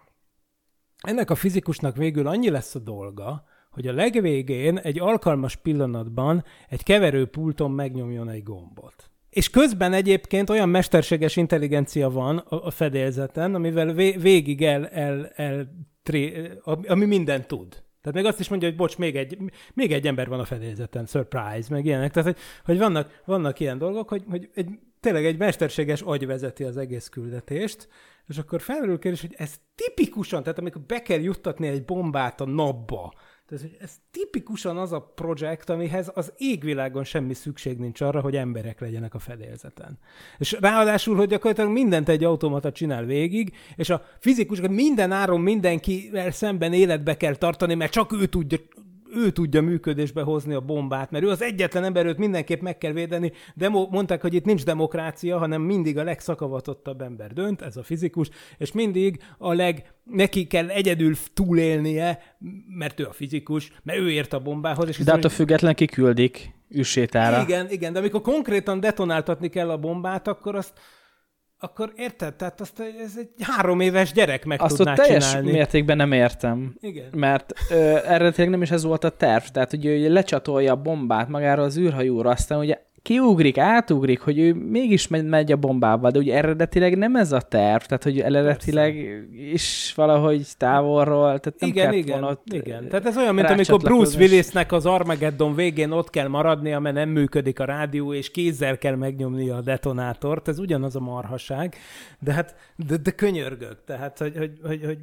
ennek a fizikusnak végül annyi lesz a dolga, hogy a legvégén egy alkalmas pillanatban egy keverőpulton megnyomjon egy gombot. És közben egyébként olyan mesterséges intelligencia van a fedélzeten, amivel végig el, el, el tré, ami mindent tud. Tehát még azt is mondja, hogy bocs, még egy, még egy ember van a fedélzeten, surprise, meg ilyenek. Tehát, hogy, hogy vannak, vannak ilyen dolgok, hogy, hogy egy, tényleg egy mesterséges agy vezeti az egész küldetést, és akkor felmerül kérdés, hogy ez tipikusan, tehát amikor be kell juttatni egy bombát a napba, tehát, ez tipikusan az a projekt, amihez az égvilágon semmi szükség nincs arra, hogy emberek legyenek a fedélzeten. És ráadásul, hogy gyakorlatilag mindent egy automata csinál végig, és a fizikusokat minden áron mindenkivel szemben életbe kell tartani, mert csak ő tudja ő tudja működésbe hozni a bombát, mert ő az egyetlen ember, őt mindenképp meg kell védeni. Demo, mondták, hogy itt nincs demokrácia, hanem mindig a legszakavatottabb ember dönt, ez a fizikus, és mindig a leg, neki kell egyedül túlélnie, mert ő a fizikus, mert ő ért a bombához. És de attól független kiküldik űrsétára. Igen, igen, de amikor konkrétan detonáltatni kell a bombát, akkor azt akkor érted? Tehát azt ez egy három éves gyerek meg azt tudná teljes csinálni. mértékben nem értem. Igen. Mert ö, eredetileg nem is ez volt a terv. Tehát, hogy ő lecsatolja a bombát magára az űrhajóra, aztán ugye kiugrik, átugrik, hogy ő mégis megy, megy a bombával, de ugye eredetileg nem ez a terv, tehát hogy eredetileg Persze. is valahogy távolról, tehát nem igen, igen, ott igen. Tehát ez olyan, mint amikor Bruce Willisnek az Armageddon végén ott kell maradnia, mert nem működik a rádió, és kézzel kell megnyomni a detonátort, ez ugyanaz a marhaság, de hát, de, de könyörgök, tehát, hogy, hogy, hogy, hogy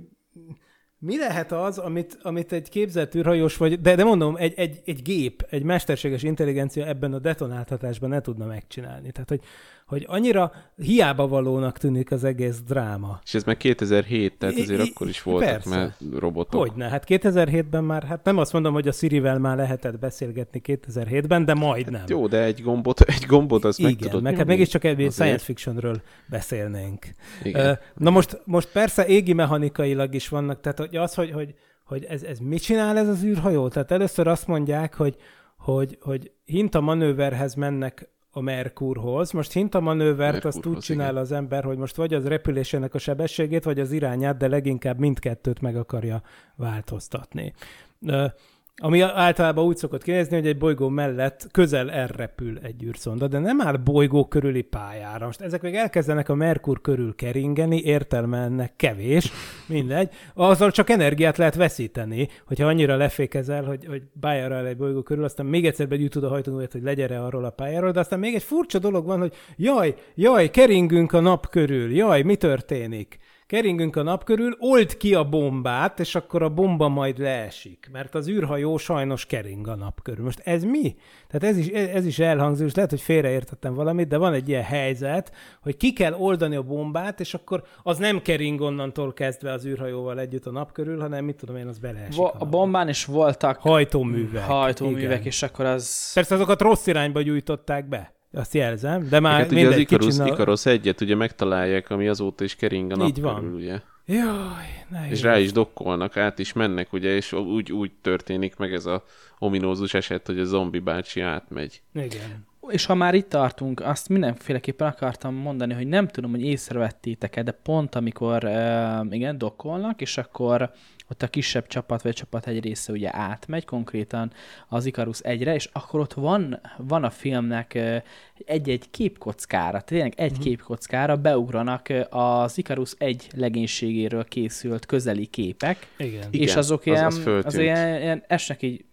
mi lehet az, amit, amit egy képzett űrhajós, vagy, de, de mondom, egy, egy, egy gép, egy mesterséges intelligencia ebben a detonáltatásban ne tudna megcsinálni? Tehát, hogy, hogy annyira hiába valónak tűnik az egész dráma. És ez meg 2007, tehát azért I- akkor is voltak persze. már robotok. Hogyne, hát 2007-ben már, hát nem azt mondom, hogy a Sirivel már lehetett beszélgetni 2007-ben, de majdnem. Hát jó, de egy gombot, <laughs> egy gombot azt meg Igen, tudod meg hát mégiscsak egy Azért. science fictionről beszélnénk. Igen. Na most, most persze égi mechanikailag is vannak, tehát hogy az, hogy, hogy, hogy ez, ez mit csinál ez az űrhajó? Tehát először azt mondják, hogy, hogy, hogy hinta manőverhez mennek a Merkurhoz. Most hinta manővert azt úgy csinál igen. az ember, hogy most vagy az repülésének a sebességét, vagy az irányát, de leginkább mindkettőt meg akarja változtatni. Ami általában úgy szokott kinézni, hogy egy bolygó mellett közel elrepül egy űrszonda, de nem áll bolygó körüli pályára. Most ezek még elkezdenek a Merkur körül keringeni, értelme ennek kevés, mindegy. Azzal csak energiát lehet veszíteni, hogyha annyira lefékezel, hogy, hogy pályára áll egy bolygó körül, aztán még egyszer begyűjtöd a hajtóművet, hogy legyere arról a pályáról, de aztán még egy furcsa dolog van, hogy jaj, jaj, keringünk a nap körül, jaj, mi történik? Keringünk a nap körül, old ki a bombát, és akkor a bomba majd leesik, mert az űrhajó sajnos kering a nap körül. Most ez mi? Tehát ez is, ez is elhangzik, és lehet, hogy félreértettem valamit, de van egy ilyen helyzet, hogy ki kell oldani a bombát, és akkor az nem kering onnantól kezdve az űrhajóval együtt a nap körül, hanem mit tudom én, az beleesik. Vo- a napba. bombán is voltak Hajtóművek. hajtóművek, igen. és akkor az... Persze azokat rossz irányba gyújtották be. Azt jelzem, de már Hát ugye az mindegy, Icarus, kicsinnal- Icarus egyet ugye megtalálják, ami azóta is kering a nap Így van. körül, ugye. Jaj, ne És rá is dokkolnak, át is mennek, ugye, és úgy, úgy történik meg ez a ominózus eset, hogy a zombi bácsi átmegy. Igen. És ha már itt tartunk, azt mindenféleképpen akartam mondani, hogy nem tudom, hogy észrevettétek-e, de pont amikor uh, igen, dokkolnak, és akkor ott a kisebb csapat, vagy csapat egy része ugye átmegy konkrétan az Icarus egyre, és akkor ott van, van a filmnek egy-egy képkockára, tényleg egy uh-huh. képkockára beugranak az Icarus egy legénységéről készült közeli képek, Igen. Igen, és azok az- ilyen, az az, az ilyen, ilyen esnek így,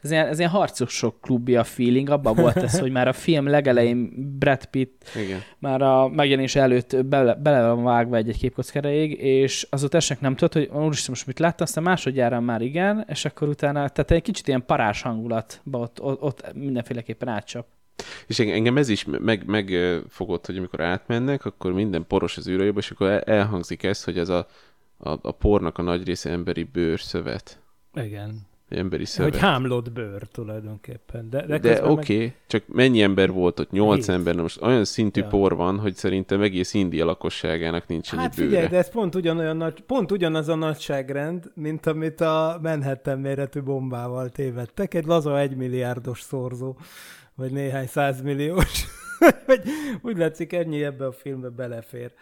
ez ilyen, ez ilyen harcosok klubja feeling, abban volt ez, hogy már a film legelején Brad Pitt Igen. már a megjelenés előtt bele, bele van vágva egy-egy képkockáraig, és azóta esnek nem tudod, hogy úristen, most mit láttam, aztán másodjára már igen, és akkor utána, tehát egy kicsit ilyen parás hangulatba ott, ott, ott mindenféleképpen átcsap. És eng- engem ez is meg, megfogott, hogy amikor átmennek, akkor minden poros az űrhajóba, és akkor el- elhangzik ez, hogy ez a, a, a pornak a nagy része emberi bőrszövet. Igen. Emberi szövet. Hogy hámlott bőr tulajdonképpen. De, de, De oké, okay, csak mennyi ember volt ott? Nyolc ember, na most olyan szintű Ja. por van, hogy szerintem egész India lakosságának nincs Meg... ennyi Hát bőre. figyelj, de ez pont, ugyanolyan nagy, pont ugyanaz a nagyságrend, mint amit a Manhattan méretű bombával tévedtek. Egy laza egymilliárdos szorzó, vagy néhány százmilliós. <laughs> Úgy látszik, ennyi ebbe a filmbe belefér.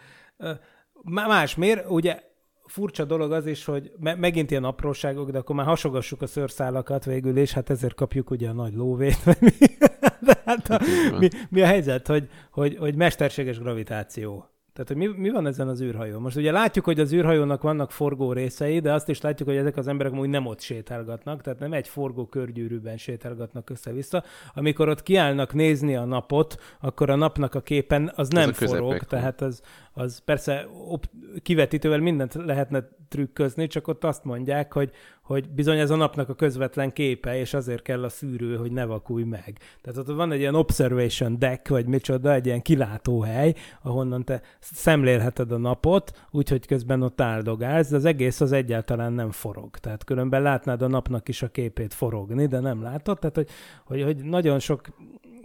Más, miért? Ugye furcsa dolog az is, hogy me- megint ilyen apróságok, de akkor már hasogassuk a szőrszálakat végül, és hát ezért kapjuk ugye a nagy lóvét. mi. <laughs> De hát a, van. mi, mi a helyzet, hogy, hogy, hogy mesterséges gravitáció. Tehát, hogy mi, mi van ezen az űrhajón? Most ugye látjuk, hogy az űrhajónak vannak forgó részei, de azt is látjuk, hogy ezek az emberek úgy nem ott sétálgatnak, tehát nem egy forgó körgyűrűben sétálgatnak össze-vissza. Amikor ott kiállnak nézni a napot, akkor a napnak a képen az nem a közepek forog, tehát az, az persze op- kivetítővel mindent lehetne trükközni, csak ott azt mondják, hogy, hogy bizony ez a napnak a közvetlen képe, és azért kell a szűrő, hogy ne vakulj meg. Tehát ott van egy ilyen observation deck, vagy micsoda, egy ilyen kilátóhely, ahonnan te szemlélheted a napot, úgyhogy közben ott áldogálsz, de az egész az egyáltalán nem forog. Tehát különben látnád a napnak is a képét forogni, de nem látod. Tehát, hogy, hogy, hogy nagyon sok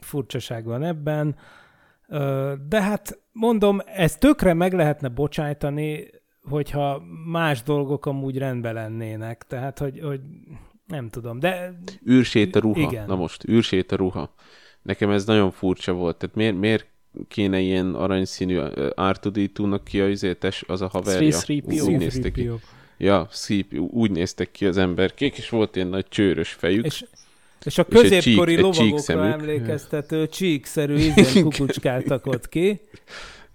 furcsaság van ebben. De hát mondom, ezt tökre meg lehetne bocsájtani, hogyha más dolgok amúgy rendben lennének. Tehát, hogy, hogy nem tudom, de űrsét a ruha. Igen. Na most, űrsét a ruha. Nekem ez nagyon furcsa volt. Tehát miért, miért kéne ilyen aranyszínű uh, R2D2-nak ki az, az, az a haverja? 3PO. Úgy néztek ki. Ja, szép, úgy néztek ki az emberkék, és volt ilyen nagy csőrös fejük. és, és a És egy középkori csík- lovagokra emlékeztető csíkszerű ízen <laughs> kukucskáltak ott ki.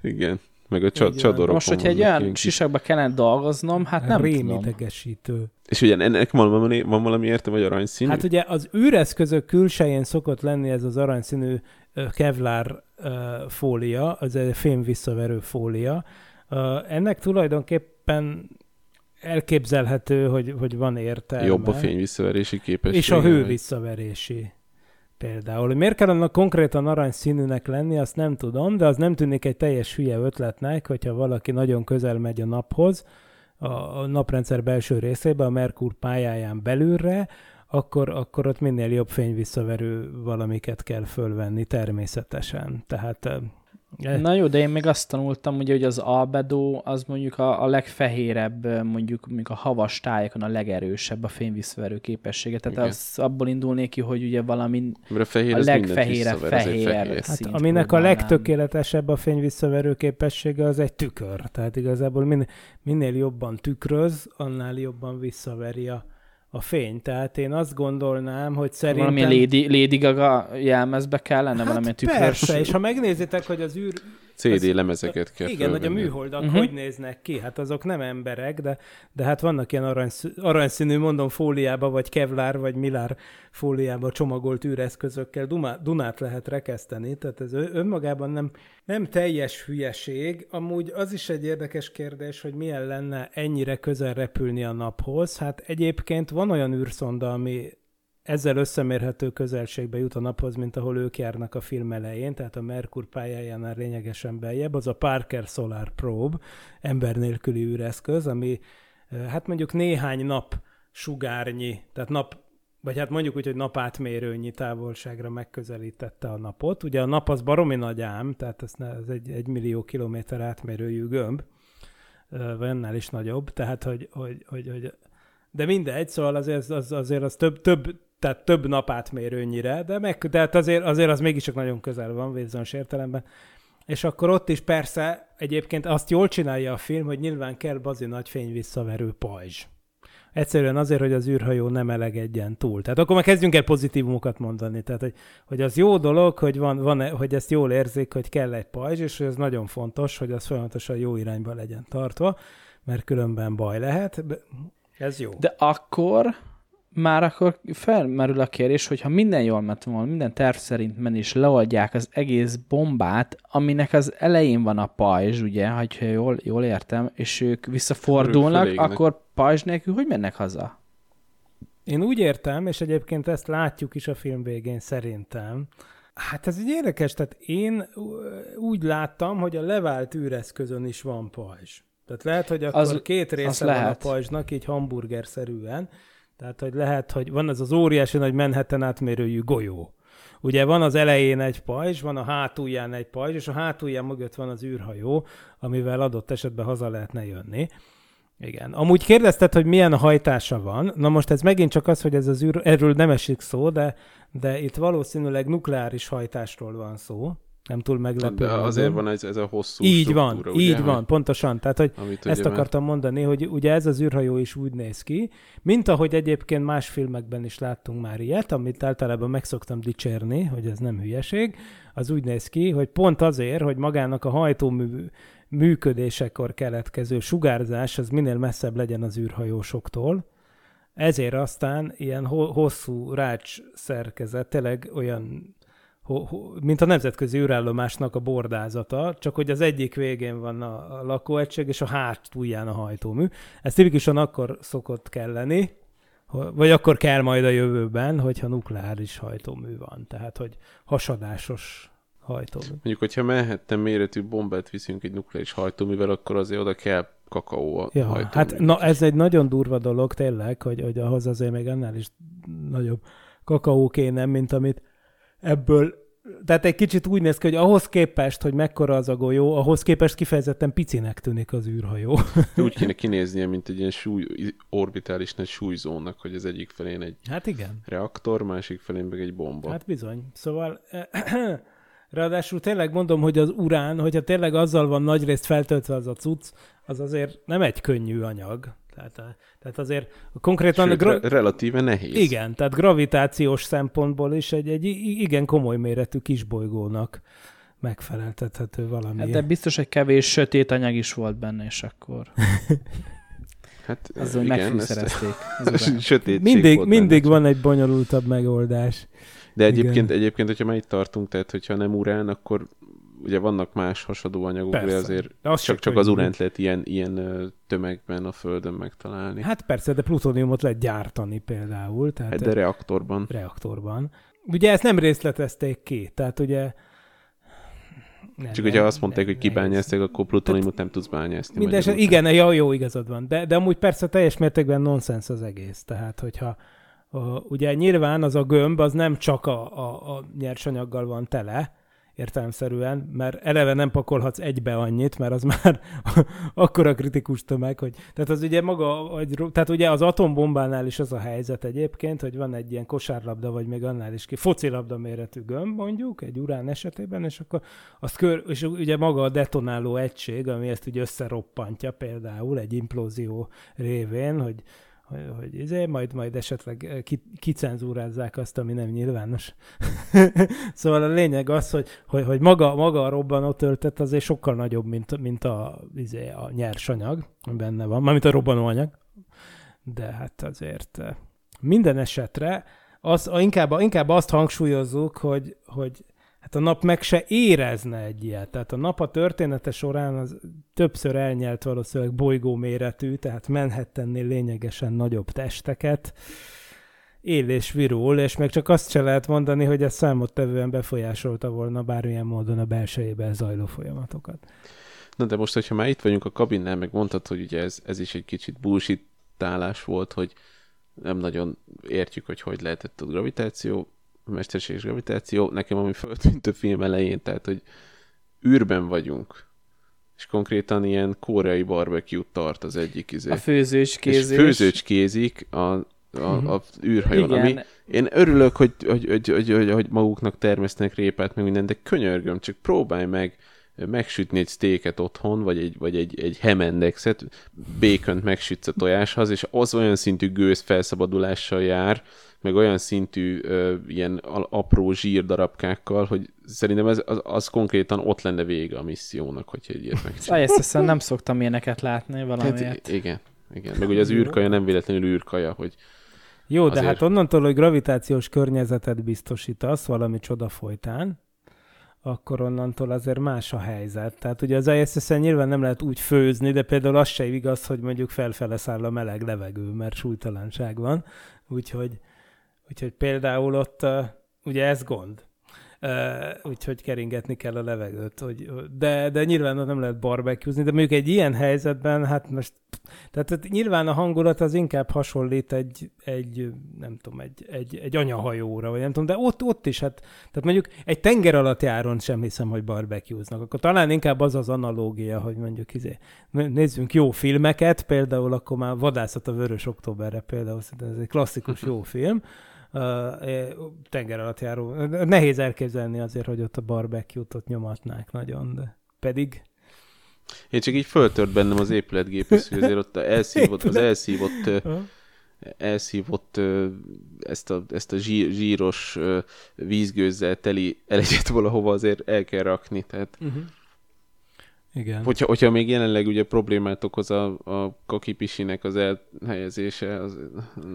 Igen. Meg a csa- csadorokon Most, hogyha egy olyan ilyen sisakba kellene dolgoznom, hát nem tudom. Rémidegesítő. És ugye ennek van valami, van valami érte, vagy aranyszínű? Hát ugye az űreszközök külsején szokott lenni ez az aranyszínű kevlár fólia, az egy fém visszaverő fólia. Ennek tulajdonképpen elképzelhető, hogy, hogy van értelme. Jobb a fény visszaverési képessége. És a hő visszaverési. Például, hogy miért kell annak konkrétan aranyszínűnek lenni, azt nem tudom, de az nem tűnik egy teljes hülye ötletnek, hogyha valaki nagyon közel megy a naphoz, a naprendszer belső részébe, a Merkur pályáján belülre, akkor, akkor ott minél jobb fényvisszaverő valamiket kell fölvenni természetesen. Tehát Na jó, de én még azt tanultam, ugye, hogy az albedo az mondjuk a, a legfehérebb, mondjuk, mondjuk a havas tájakon a legerősebb a fényvisszverő képessége. Tehát az abból indulnék ki, hogy ugye valami Mert a, fehér a legfehérebb fehér. fehér. Hát, aminek a legtökéletesebb a fényvisszaverő képessége az egy tükör. Tehát igazából minél, minél jobban tükröz, annál jobban visszaveri a, a fény. Tehát én azt gondolnám, hogy szerintem... Valamilyen Lady, Lady Gaga jelmezbe kellene, hát valamilyen tükrös. persze, és ha megnézitek, hogy az űr... CD az- lemezeket kell Igen, hogy a fölvenni. műholdak uh-huh. hogy néznek ki. Hát azok nem emberek, de, de hát vannak ilyen aranyszínű, aranyszínű, mondom, fóliába, vagy kevlár, vagy milár fóliába csomagolt űreszközökkel Dumá, Dunát lehet rekeszteni, tehát ez önmagában nem, nem teljes hülyeség. Amúgy az is egy érdekes kérdés, hogy milyen lenne ennyire közel repülni a naphoz. Hát egyébként van olyan űrszonda, ami ezzel összemérhető közelségbe jut a naphoz, mint ahol ők járnak a film elején, tehát a Merkur pályájánál lényegesen beljebb, az a Parker Solar Probe, ember nélküli űreszköz, ami eh, hát mondjuk néhány nap sugárnyi, tehát nap, vagy hát mondjuk úgy, hogy napátmérőnyi távolságra megközelítette a napot. Ugye a nap az baromi nagy ám, tehát ez, egy, egy millió kilométer átmérőjű gömb, eh, vagy annál is nagyobb, tehát hogy, hogy, hogy, hogy de mindegy, szóval azért az, azért az több, több, tehát több nap átmérőnyire, de, meg, de hát azért, azért az mégiscsak nagyon közel van bizonyos értelemben. És akkor ott is persze egyébként azt jól csinálja a film, hogy nyilván kell bazi nagy fényvisszaverő pajzs. Egyszerűen azért, hogy az űrhajó nem elegedjen túl. Tehát akkor már kezdjünk el pozitívumokat mondani. Tehát, hogy, hogy az jó dolog, hogy, van, van, hogy ezt jól érzik, hogy kell egy pajzs, és hogy ez nagyon fontos, hogy az folyamatosan jó irányba legyen tartva, mert különben baj lehet. Ez jó. De akkor már akkor felmerül a kérdés, hogy ha minden jól ment volna, minden terv szerint menni, és leoldják az egész bombát, aminek az elején van a pajzs, ugye, ha jól, jól értem, és ők visszafordulnak, akkor pajzs nélkül hogy mennek haza? Én úgy értem, és egyébként ezt látjuk is a film végén szerintem, Hát ez egy érdekes, tehát én úgy láttam, hogy a levált űreszközön is van pajzs. Tehát lehet, hogy akkor Az- két az része van a lehet. pajzsnak, így hamburgerszerűen. Tehát, hogy lehet, hogy van ez az óriási nagy Manhattan átmérőjű golyó. Ugye van az elején egy pajzs, van a hátulján egy pajzs, és a hátulján mögött van az űrhajó, amivel adott esetben haza lehetne jönni. Igen. Amúgy kérdezted, hogy milyen hajtása van. Na most ez megint csak az, hogy ez az űr, erről nem esik szó, de, de itt valószínűleg nukleáris hajtásról van szó. Nem túl meglepő. De azért van ez, ez a hosszú Így van, struktúra, így ugye, van, pontosan. Tehát, hogy Amit ezt ugye akartam mondani, hogy ugye ez az űrhajó is úgy néz ki, mint ahogy egyébként más filmekben is láttunk már ilyet, amit általában meg szoktam dicsérni, hogy ez nem hülyeség, az úgy néz ki, hogy pont azért, hogy magának a hajtómű működésekor keletkező sugárzás az minél messzebb legyen az űrhajósoktól, ezért aztán ilyen ho- hosszú rács szerkezet, tényleg olyan, mint a nemzetközi űrállomásnak a bordázata, csak hogy az egyik végén van a, a lakóegység, és a hátulján a hajtómű. Ez tipikusan akkor szokott kelleni, vagy akkor kell majd a jövőben, hogyha nukleáris hajtómű van. Tehát, hogy hasadásos hajtómű. Mondjuk, hogyha Manhattan méretű bombát viszünk egy nukleáris hajtóművel, akkor azért oda kell kakaó a Ja, hajtómű. hát na, ez egy nagyon durva dolog tényleg, hogy, hogy ahhoz azért még annál is nagyobb kakaó kéne, mint amit ebből tehát egy kicsit úgy néz ki, hogy ahhoz képest, hogy mekkora az a golyó, ahhoz képest kifejezetten picinek tűnik az űrhajó. Úgy kéne kinéznie, mint egy ilyen súly, orbitális nagy súlyzónak, hogy az egyik felén egy Hát igen. reaktor, másik felén meg egy bomba. Hát bizony. Szóval <clears throat> ráadásul tényleg mondom, hogy az urán, hogyha tényleg azzal van nagyrészt feltöltve az a cucc, az azért nem egy könnyű anyag. Tehát, tehát azért konkrétan... Sőt, gra- re- relatíve nehéz. Igen, tehát gravitációs szempontból is egy, egy igen komoly méretű kisbolygónak megfeleltethető valami. Hát de biztos, hogy kevés sötét anyag is volt benne, és akkor <laughs> Hát azzal igen, megfűszerezték. <laughs> sötétség mindig, volt mindig benne. van egy bonyolultabb megoldás. De egyébként, Igen. egyébként, hogyha már itt tartunk, tehát hogyha nem urán, akkor ugye vannak más hasadó anyagok, de Persze. azért De az csak, csak az uránt lehet ilyen, ilyen tömegben a Földön megtalálni. Hát, Hát persze, de plutóniumot lehet gyártani például, tehát de reaktorban. reaktorban. ugye ezt nem részletezték ki, tehát ugye nem, Csak hogyha azt mondták, hogy kibányázták, akkor plutóniumot nem tudsz bányászni. Minden eset, igen, jó, jó, igazad van. De, de amúgy persze teljes mértékben nonsens az egész. Tehát, hogyha a, ugye nyilván az a gömb az nem csak a, a, a nyersanyaggal van tele, értelemszerűen, mert eleve nem pakolhatsz egybe annyit, mert az <laughs> már akkora kritikus tömeg, hogy tehát az ugye maga, vagy, tehát ugye az atombombánál is az a helyzet egyébként, hogy van egy ilyen kosárlabda, vagy még annál is ki, focilabda méretű gömb mondjuk, egy urán esetében, és akkor azt kör, és ugye maga a detonáló egység, ami ezt ugye összeroppantja például egy implózió révén, hogy hogy, hogy izé, majd, majd esetleg eh, ki, kicenzúrázzák azt, ami nem nyilvános. <laughs> szóval a lényeg az, hogy, hogy, hogy maga, maga a robbanó töltet azért sokkal nagyobb, mint, mint a, izé, a nyersanyag, ami benne van, mármint a robbanóanyag. De hát azért eh, minden esetre az, inkább, inkább azt hangsúlyozzuk, hogy, hogy hát a nap meg se érezne egy ilyet. Tehát a nap a története során az többször elnyelt valószínűleg bolygó méretű, tehát Manhattannél lényegesen nagyobb testeket, él és virul, és meg csak azt se lehet mondani, hogy ez számottevően befolyásolta volna bármilyen módon a belsejében zajló folyamatokat. Na de most, hogyha már itt vagyunk a kabinnál, meg mondtad, hogy ugye ez, ez is egy kicsit bullshit volt, hogy nem nagyon értjük, hogy hogy lehetett a gravitáció mesterséges gravitáció, nekem ami föltűnt a film elején, tehát, hogy űrben vagyunk, és konkrétan ilyen koreai barbecue tart az egyik izé. A főzőcskézés. És főzőcskézik a, a, mhm. a űrhajón, Igen. ami én örülök, hogy, hogy, hogy, hogy, hogy, hogy maguknak termesztenek répát, meg minden, de könyörgöm, csak próbálj meg megsütni egy steaket otthon, vagy egy, vagy egy, egy hemendexet, békönt megsütsz a tojáshoz, és az olyan szintű gőz felszabadulással jár, meg olyan szintű ö, ilyen apró zsírdarabkákkal, hogy szerintem ez, az, az konkrétan ott lenne vége a missziónak, hogyha egy ilyet megcsinálják. Ezt nem szoktam ilyeneket látni valamiért. Hát, igen, igen. Meg ugye az űrkaja nem véletlenül űrkaja, hogy jó, de hát onnantól, hogy gravitációs környezetet biztosítasz valami csoda folytán, akkor onnantól azért más a helyzet. Tehát ugye az ISS-en nyilván nem lehet úgy főzni, de például az se igaz, hogy mondjuk felfele száll a meleg levegő, mert súlytalanság van. Úgyhogy Úgyhogy például ott ugye ez gond. Úgyhogy keringetni kell a levegőt. Hogy, de, de nyilván nem lehet barbecue de mondjuk egy ilyen helyzetben, hát most, tehát, tehát nyilván a hangulat az inkább hasonlít egy, egy nem tudom, egy, egy, egy anyahajóra, vagy nem tudom, de ott, ott is, hát, tehát mondjuk egy tenger alatt járon sem hiszem, hogy barbecue-znak. Akkor talán inkább az az analógia, hogy mondjuk izé, nézzünk jó filmeket, például akkor már Vadászat a Vörös Októberre például, ez egy klasszikus jó film, tenger alatt járó. Nehéz elképzelni azért, hogy ott a barbecue-t ott nyomatnák nagyon, de pedig én csak így föltört bennem az épületgépész, hogy azért ott elszívott, az elszívott, elszívott ezt a, ezt a zsír, zsíros vízgőzzel teli elegyet valahova azért el kell rakni, tehát uh-huh. Igen. Hogyha, hogyha még jelenleg ugye problémát okoz a, a kakipisinek az elhelyezése, az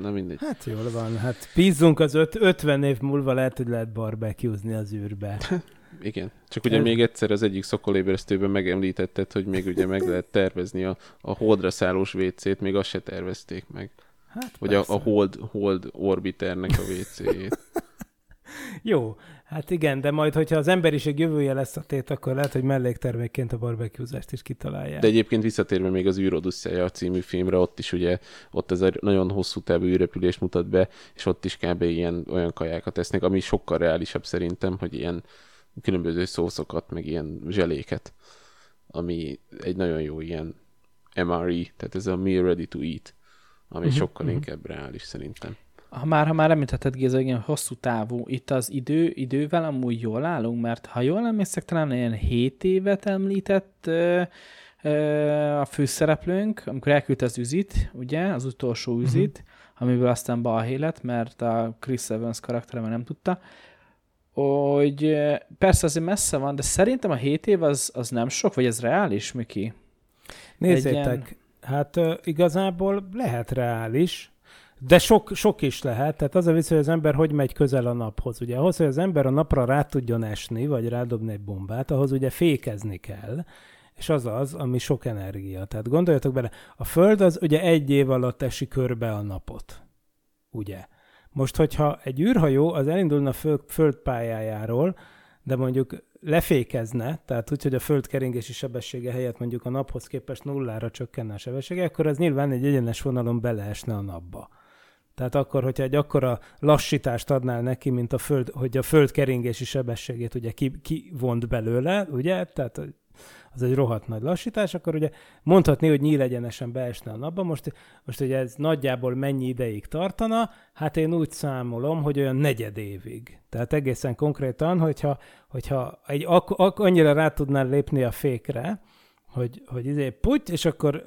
nem mindegy. Hát jól van, hát bízzunk az öt, 50 év múlva lehet, hogy lehet barbecuezni az űrbe. <laughs> Igen, csak ugye Ez... még egyszer az egyik szokolébresztőben megemlítetted, hogy még ugye meg lehet tervezni a, a holdra szállós WC-t, még azt se tervezték meg. Hát Vagy a, a hold, hold orbiternek a WC-jét. <laughs> Jó, hát igen, de majd, hogyha az emberiség jövője lesz a tét, akkor lehet, hogy melléktermékként a barbecuezást is kitalálják. De egyébként visszatérve még az űrodusszája című filmre, ott is ugye, ott ez a nagyon hosszú távú űrrepülés mutat be, és ott is kb. ilyen olyan kajákat esznek, ami sokkal reálisabb szerintem, hogy ilyen különböző szószokat, meg ilyen zseléket, ami egy nagyon jó ilyen MRE, tehát ez a Meal Ready to Eat, ami uh-huh, sokkal uh-huh. inkább reális szerintem ha már, ha már említetted Géza, igen, hosszú távú, itt az idő, idővel amúgy jól állunk, mert ha jól emlékszek, talán ilyen 7 évet említett ö, ö, a főszereplőnk, amikor elküldte az üzit, ugye, az utolsó mhm. üzit, uh-huh. amiből aztán balhé lett, mert a Chris Evans karaktere már nem tudta, hogy persze azért messze van, de szerintem a 7 év az, az nem sok, vagy ez reális, Miki? Nézzétek, ilyen... hát igazából lehet reális, de sok, sok is lehet, tehát az a vicc, hogy az ember hogy megy közel a naphoz. Ugye ahhoz, hogy az ember a napra rá tudjon esni, vagy rádobni egy bombát, ahhoz ugye fékezni kell, és az az, ami sok energia. Tehát gondoljatok bele, a Föld az ugye egy év alatt esi körbe a napot, ugye? Most, hogyha egy űrhajó az elindulna a föld, földpályájáról, de mondjuk lefékezne, tehát úgy, hogy a föld keringési sebessége helyett mondjuk a naphoz képest nullára csökkenne a sebessége, akkor az nyilván egy egyenes vonalon beleesne a napba. Tehát akkor, hogyha egy akkora lassítást adnál neki, mint a föld, hogy a föld keringési sebességét ugye kivont ki belőle, ugye, tehát az egy rohadt nagy lassítás, akkor ugye mondhatni, hogy nyílegyenesen beesne a napba. Most, most ugye ez nagyjából mennyi ideig tartana? Hát én úgy számolom, hogy olyan negyed évig. Tehát egészen konkrétan, hogyha, hogyha egy, ak, ak, annyira rá tudnál lépni a fékre, hogy, hogy izé puty, és akkor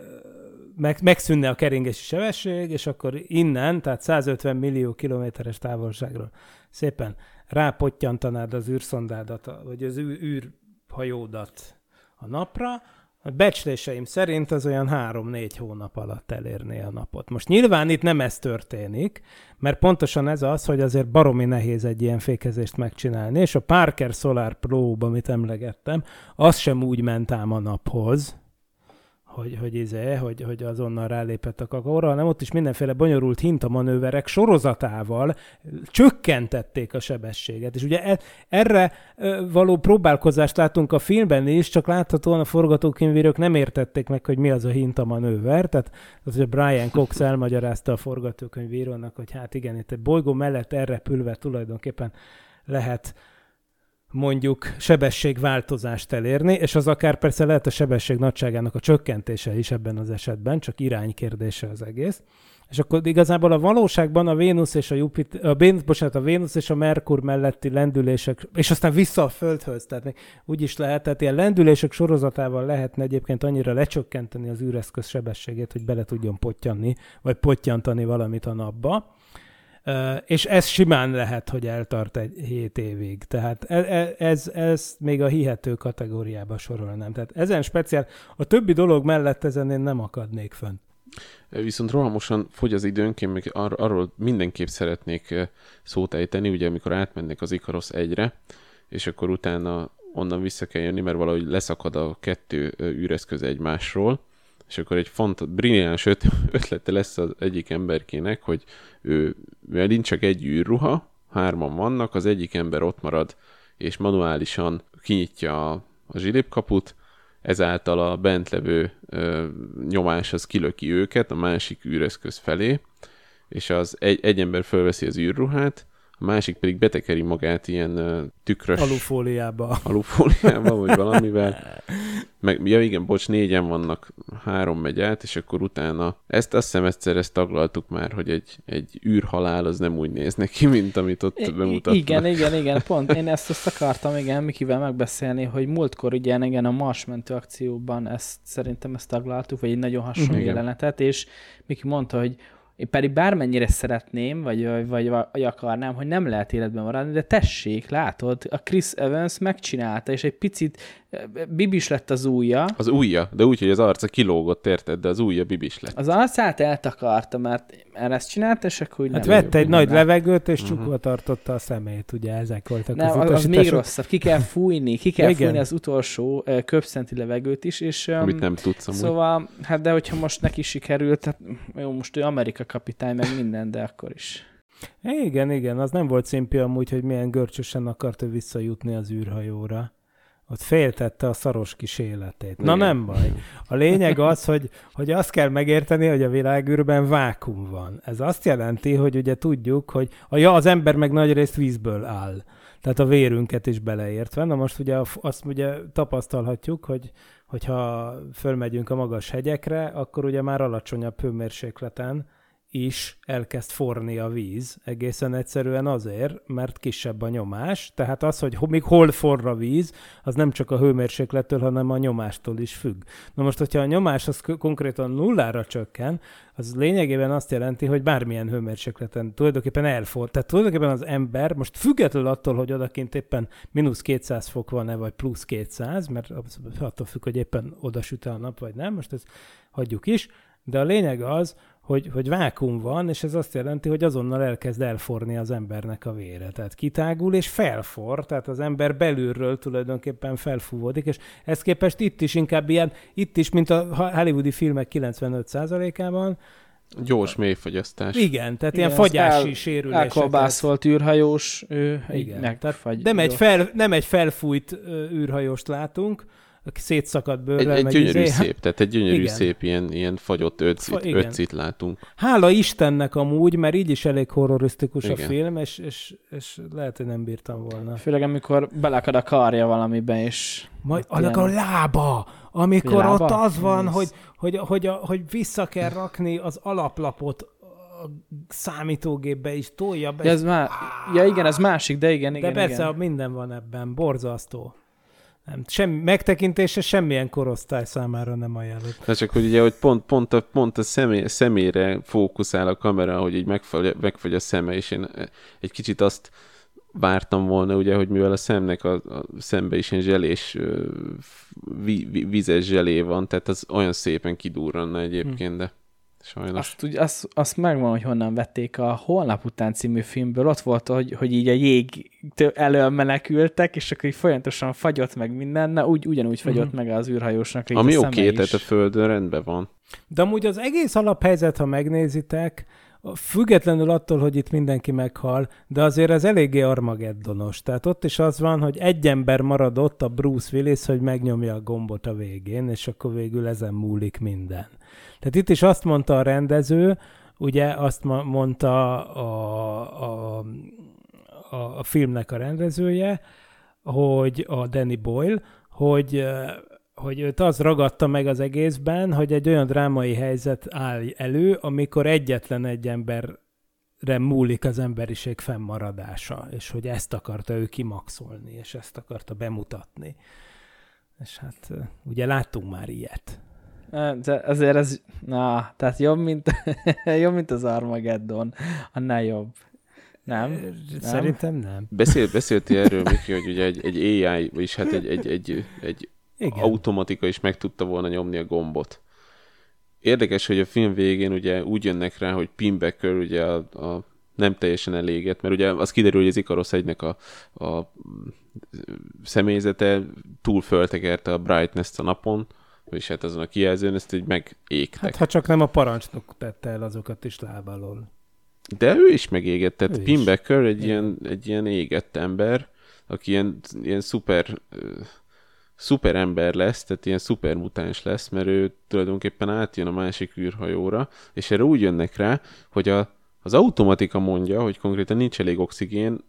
meg, megszűnne a keringési sebesség, és akkor innen, tehát 150 millió kilométeres távolságról szépen rápottyantanád az űrszondádat, vagy az űrhajódat a napra, a becsléseim szerint az olyan három-négy hónap alatt elérné a napot. Most nyilván itt nem ez történik, mert pontosan ez az, hogy azért baromi nehéz egy ilyen fékezést megcsinálni, és a Parker Solar Probe, amit emlegettem, az sem úgy ment ám a naphoz, hogy, hogy, izé, hogy, hogy azonnal rálépett a kakaóra, hanem ott is mindenféle bonyolult hintamanőverek sorozatával csökkentették a sebességet. És ugye e, erre való próbálkozást látunk a filmben is, csak láthatóan a forgatókönyvírők nem értették meg, hogy mi az a hintamanőver. Tehát az, hogy Brian Cox <laughs> elmagyarázta a forgatókönyvírónak, hogy hát igen, itt egy bolygó mellett elrepülve tulajdonképpen lehet mondjuk sebességváltozást elérni, és az akár persze lehet a sebesség nagyságának a csökkentése is ebben az esetben, csak iránykérdése az egész. És akkor igazából a valóságban a Vénusz és a Jupiter, a, Vénusz, bocsánat, a Vénusz és a Merkur melletti lendülések, és aztán vissza a Földhöz, tehát még úgy is lehet, tehát ilyen lendülések sorozatával lehetne egyébként annyira lecsökkenteni az űreszköz sebességét, hogy bele tudjon pottyanni, vagy pottyantani valamit a napba és ez simán lehet, hogy eltart egy hét évig. Tehát ez, e, ez, ez még a hihető kategóriába sorolnám. Tehát ezen speciál, a többi dolog mellett ezen én nem akadnék fönn. Viszont rohamosan fogy az időnk, én még ar- arról mindenképp szeretnék szót ejteni, ugye amikor átmennek az Ikarosz egyre, és akkor utána onnan vissza kell jönni, mert valahogy leszakad a kettő űreszköz egymásról, és akkor egy font, brilliáns öt, <laughs> ötlete lesz az egyik emberkének, hogy ő, mert nincs csak egy űrruha, hárman vannak, az egyik ember ott marad, és manuálisan kinyitja a, a zsilipkaput, ezáltal a bent levő ö, nyomás az kilöki őket a másik űreszköz felé, és az egy, egy ember fölveszi az űrruhát, a másik pedig betekeri magát ilyen uh, tükrös... Alufóliába. Alufóliába, vagy <laughs> valamivel. Meg, ja igen, bocs, négyen vannak, három megy át, és akkor utána ezt azt hiszem egyszer ezt taglaltuk már, hogy egy, egy űrhalál az nem úgy néz neki, mint amit ott I- bemutatnak. Igen, igen, igen, pont én ezt azt akartam, igen, Mikivel megbeszélni, hogy múltkor ugye igen, a Mars mentő akcióban ezt szerintem ezt taglaltuk, vagy egy nagyon hasonló igen. jelenetet, és Miki mondta, hogy én pedig bármennyire szeretném, vagy, vagy, vagy, akarnám, hogy nem lehet életben maradni, de tessék, látod, a Chris Evans megcsinálta, és egy picit bibis lett az ujja. Az ujja, de úgy, hogy az arca kilógott, érted, de az ujja bibis lett. Az arcát eltakarta, mert erre ezt csinálta, és akkor úgy hát vette egy nagy levegőt, és uh-huh. csukva tartotta a szemét, ugye ezek voltak nem, az, az még rosszabb, ki kell fújni, ki kell <laughs> Igen. fújni az utolsó köpszenti levegőt is, és... Um, Amit nem tudsz amúgy. Szóval, hát de hogyha most neki sikerült, hát jó, most ő Amerika kapitány, meg minden, de akkor is. Igen, igen, az nem volt szimpi amúgy, hogy milyen görcsösen akart ő visszajutni az űrhajóra ott féltette a szaros kis életét. Na Igen. nem baj. A lényeg <laughs> az, hogy, hogy azt kell megérteni, hogy a világűrben vákum van. Ez azt jelenti, hogy ugye tudjuk, hogy a, ja, az ember meg nagy részt vízből áll. Tehát a vérünket is beleértve. Na most ugye azt ugye tapasztalhatjuk, hogy hogyha fölmegyünk a magas hegyekre, akkor ugye már alacsonyabb hőmérsékleten is elkezd forni a víz, egészen egyszerűen azért, mert kisebb a nyomás, tehát az, hogy még hol forra a víz, az nem csak a hőmérséklettől, hanem a nyomástól is függ. Na most, hogyha a nyomás az konkrétan nullára csökken, az lényegében azt jelenti, hogy bármilyen hőmérsékleten tulajdonképpen elfor. Tehát tulajdonképpen az ember, most függetlenül attól, hogy odakint éppen mínusz 200 fok van-e, vagy plusz 200, mert attól függ, hogy éppen oda süt a nap, vagy nem, most ezt hagyjuk is, de a lényeg az, hogy, hogy vákum van, és ez azt jelenti, hogy azonnal elkezd elforni az embernek a vére. Tehát kitágul és felfor, tehát az ember belülről tulajdonképpen felfúvódik, és ezt képest itt is inkább ilyen, itt is, mint a hollywoodi filmek 95%-ában, Gyors mélyfogyasztás. Igen, tehát Igen, ilyen fagyási el- sérüléseket. Elkolbászolt űrhajós, ő Igen. megfagy. Nem egy, fel, nem egy felfújt űrhajóst látunk, szétszakadt Egy, bőrrel, egy meg gyönyörű izé. szép, tehát egy gyönyörű Igen. szép ilyen, ilyen fagyott ötcit, Fa- ötcit látunk. Hála Istennek amúgy, mert így is elég horrorisztikus a Igen. film, és, és, és lehet, hogy nem bírtam volna. Főleg amikor belakad a karja valamibe, és Majd annak a lába, amikor Mi lába? ott az van, Nézd. hogy, hogy, hogy, a, hogy vissza kell rakni az alaplapot a számítógépbe is, tolja be. Ja, ez már, ja igen, ez másik, de igen, de igen, persze igen. minden van ebben, borzasztó. Nem, semmi, megtekintése semmilyen korosztály számára nem ajánlott. Na csak, hogy ugye, hogy pont, pont, a, pont a személy, szemére fókuszál a kamera, hogy így megfagy, megfagy a szeme, és én egy kicsit azt vártam volna, ugye, hogy mivel a szemnek a, a szembe is ilyen zselés, vi, vi, vizes zselé van, tehát az olyan szépen kidurranna egyébként, de sajnos. Azt, úgy, azt, azt megvan, hogy honnan vették a Holnap után című filmből. Ott volt, hogy, hogy így a jég elől menekültek, és akkor így folyamatosan fagyott meg minden, na úgy, ugyanúgy fagyott Mhm. meg az űrhajósnak Ami a oké, okay, tehát a Földön rendben van. De amúgy az egész alaphelyzet, ha megnézitek, függetlenül attól, hogy itt mindenki meghal, de azért ez eléggé armageddonos. Tehát ott is az van, hogy egy ember marad ott, a Bruce Willis, hogy megnyomja a gombot a végén, és akkor végül ezen múlik minden. Tehát itt is azt mondta a rendező, ugye azt mondta a, a, a, a filmnek a rendezője, hogy a Danny Boyle, hogy hogy őt az ragadta meg az egészben, hogy egy olyan drámai helyzet áll elő, amikor egyetlen egy emberre múlik az emberiség fennmaradása, és hogy ezt akarta ő kimaxolni, és ezt akarta bemutatni. És hát ugye láttunk már ilyet. De azért ez, na, tehát jobb, mint, <laughs> jobb, mint az Armageddon. Annál jobb. Nem? Szerintem nem. Beszél, beszéltél erről, Miki, hogy ugye egy, egy AI, vagyis hát egy, egy, egy, egy Igen. automatika is meg tudta volna nyomni a gombot. Érdekes, hogy a film végén ugye úgy jönnek rá, hogy Pim Becker ugye a, a nem teljesen eléget, mert ugye az kiderül, hogy az Ikarosz egynek a, a személyzete túl föltekerte a brightness a napon, és hát azon a kijelzőn ezt így megégtek. Hát ha csak nem a parancsnok tette el azokat is láb alól. De ő is megégett, tehát Becker egy ilyen, egy ilyen égett ember, aki ilyen, ilyen szuper, szuper ember lesz, tehát ilyen szuper mutáns lesz, mert ő tulajdonképpen átjön a másik űrhajóra, és erre úgy jönnek rá, hogy a, az automatika mondja, hogy konkrétan nincs elég oxigén,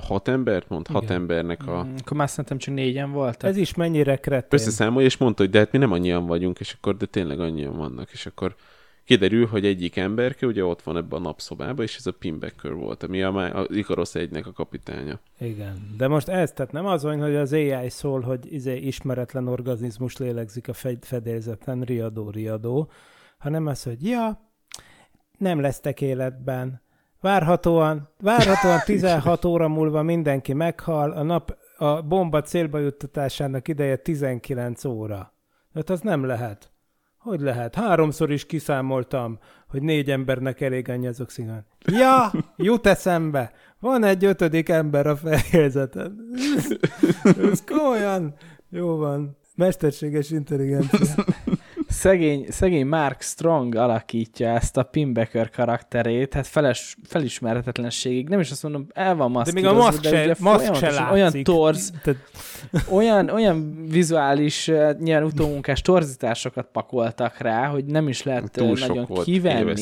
hat embert mond, hat Igen. embernek a Mm, Akkor már szerintem csak négyen voltak. Ez is mennyire kretén. összeszámolja, és mondta, hogy de hát mi nem annyian vagyunk, és akkor de tényleg annyian vannak, és akkor kiderül, hogy egyik emberke ugye ott van ebben a napszobában, és ez a Pim Becker volt, ami a, az Ikarosz egynek a kapitánya. Igen. De most ez, tehát nem az van, hogy az AI szól, hogy izé ismeretlen organizmus lélegzik a fed- fedélzeten, riadó, riadó, hanem az, hogy ja, nem lesztek életben. Várhatóan, várhatóan <laughs> 16 óra múlva mindenki meghal, a nap a bomba célba juttatásának ideje 19 óra. Hát az nem lehet. Hogy lehet? Háromszor is kiszámoltam, hogy négy embernek elég annyi az oxigén. Ja, jut eszembe. Van egy ötödik ember a fejezeten. <laughs> Ez komolyan. Jó van. Mesterséges intelligencia. <laughs> Szegény, szegény Mark Strong alakítja ezt a Pim Becker karakterét, hát feles, felismerhetetlenségig, nem is azt mondom, el van De még a maszk se, maszk se látszik. olyan torz, Tehát, olyan, olyan vizuális, eh, nyilván utómunkás torzításokat pakoltak rá, hogy nem is lehet eh, Túl sok nagyon volt, kivenni.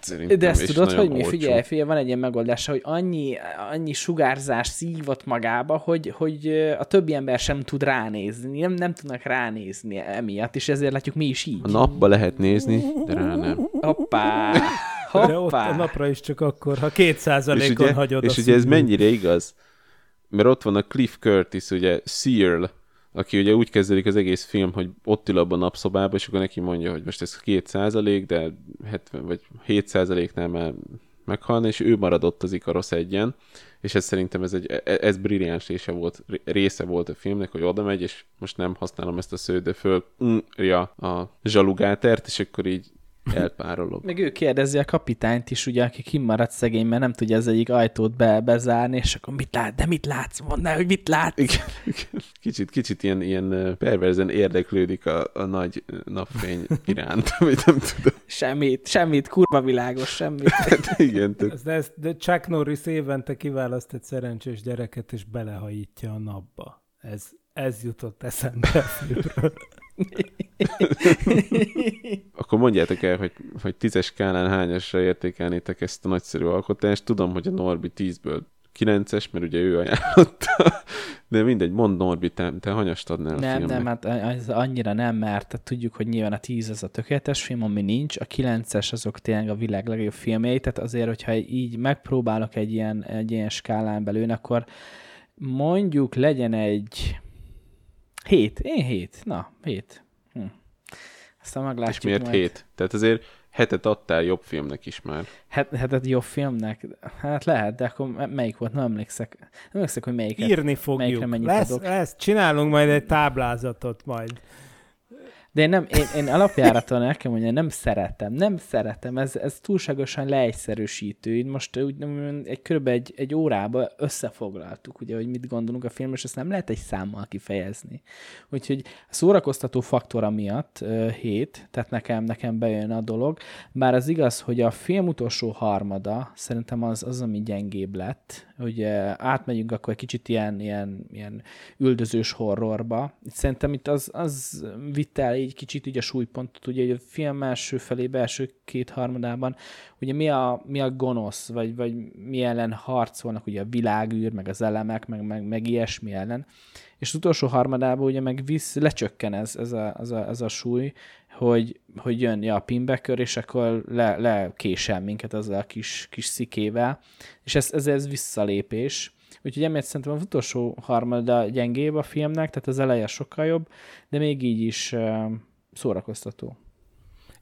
szerintem, De ezt tudod, hogy mi? olcsó. Figyelj, figyelj, van egy ilyen megoldása, hogy annyi, annyi sugárzás szívott magába, hogy, hogy ö, a többi ember sem tud ránézni, nem, nem tudnak ránézni emiatt, és ezért látjuk mi is így. A napba lehet nézni, de rá nem. Hoppá! de ott a Hoppá! napra is csak akkor, ha két És százalékon ugye, hagyod és ugye ez mennyire igaz? Mert ott van a Cliff Curtis, ugye Searle, aki ugye úgy kezdődik az egész film, hogy ott ül abban a napszobában, és akkor neki mondja, hogy most ez 2 százalék, de 70 vagy 7 százaléknál már meghalna, és ő maradott az Ikarosz egyen, és ez szerintem ez, egy, e- ez brilliáns része volt, része volt a filmnek, hogy oda megy, és most nem használom ezt a szőt, de följa a zsalugátert, és akkor így elpárolog. Meg ő kérdezi a kapitányt is, ugye, aki kimaradt szegény, mert nem tudja az egyik ajtót be, bezárni, és akkor mit lát, de mit látsz? Mondd el, hogy mit látsz? Igen, igen. kicsit, kicsit ilyen, ilyen perverzen érdeklődik a, a nagy napfény iránt, <laughs> amit nem tudom. Semmit, semmit, kurva világos, semmit. <laughs> Hát igen, tök. De, ez, de Chuck Norris évente kiválaszt egy szerencsés gyereket, és belehajítja a napba. Ez, ez jutott eszembe a filmről. <laughs> Akkor mondjátok el, hogy, hogy tízes skálán hányasra értékelnétek ezt a nagyszerű alkotást. Tudom, hogy a Norbi 10-ből 9-es, mert ugye ő ajánlotta, de mindegy, mond Norbi, te, te hanyast adnál a Nem, filmnek. nem, hát ez annyira nem, mert tehát tudjuk, hogy nyilván a 10 az a tökéletes film, ami nincs, a 9-es azok tényleg a világ legjobb filmjei, tehát azért, hogyha így megpróbálok egy ilyen, egy ilyen skálán belül, akkor mondjuk legyen egy 7, én 7, na, 7. Hm. Aztán És meglátjuk miért majd. 7? Tehát azért hetet adtál jobb filmnek is már. Het, hetet jobb filmnek? Hát lehet, de akkor melyik volt? Nem emlékszek. Nem emlékszek, hogy melyiket. Írni melyikre fogjuk. mennyit Lesz, adok. lesz, csinálunk majd egy táblázatot majd. De én, nem, én, én alapjáraton el kell mondani, nem szeretem, nem szeretem, ez, ez túlságosan leegyszerűsítő. Így most úgy, egy körülbelül egy, egy órába összefoglaltuk, ugye, hogy mit gondolunk a filmről, és ezt nem lehet egy számmal kifejezni. Úgyhogy a szórakoztató faktora miatt uh, hét, tehát nekem, nekem bejön a dolog, bár az igaz, hogy a film utolsó harmada szerintem az, az ami gyengébb lett, hogy átmegyünk akkor egy kicsit ilyen, ilyen, ilyen üldözős horrorba. Szerintem itt az, az vitte el egy kicsit így a súlypontot, ugye a film első felé, első két harmadában, ugye mi a, mi a gonosz, vagy, vagy mi ellen harcolnak, ugye a világűr, meg az elemek, meg, meg, meg ilyesmi ellen. És az utolsó harmadában ugye meg visz, lecsökken ez, ez, a, ez, a, ez a súly, hogy, hogy jön ja, a pinbacker, és akkor le, lekésel minket azzal a kis, kis szikével, és ez, ez, ez visszalépés. Úgyhogy emiatt szerintem az utolsó harmada gyengébb a filmnek, tehát az eleje sokkal jobb, de még így is szórakoztató.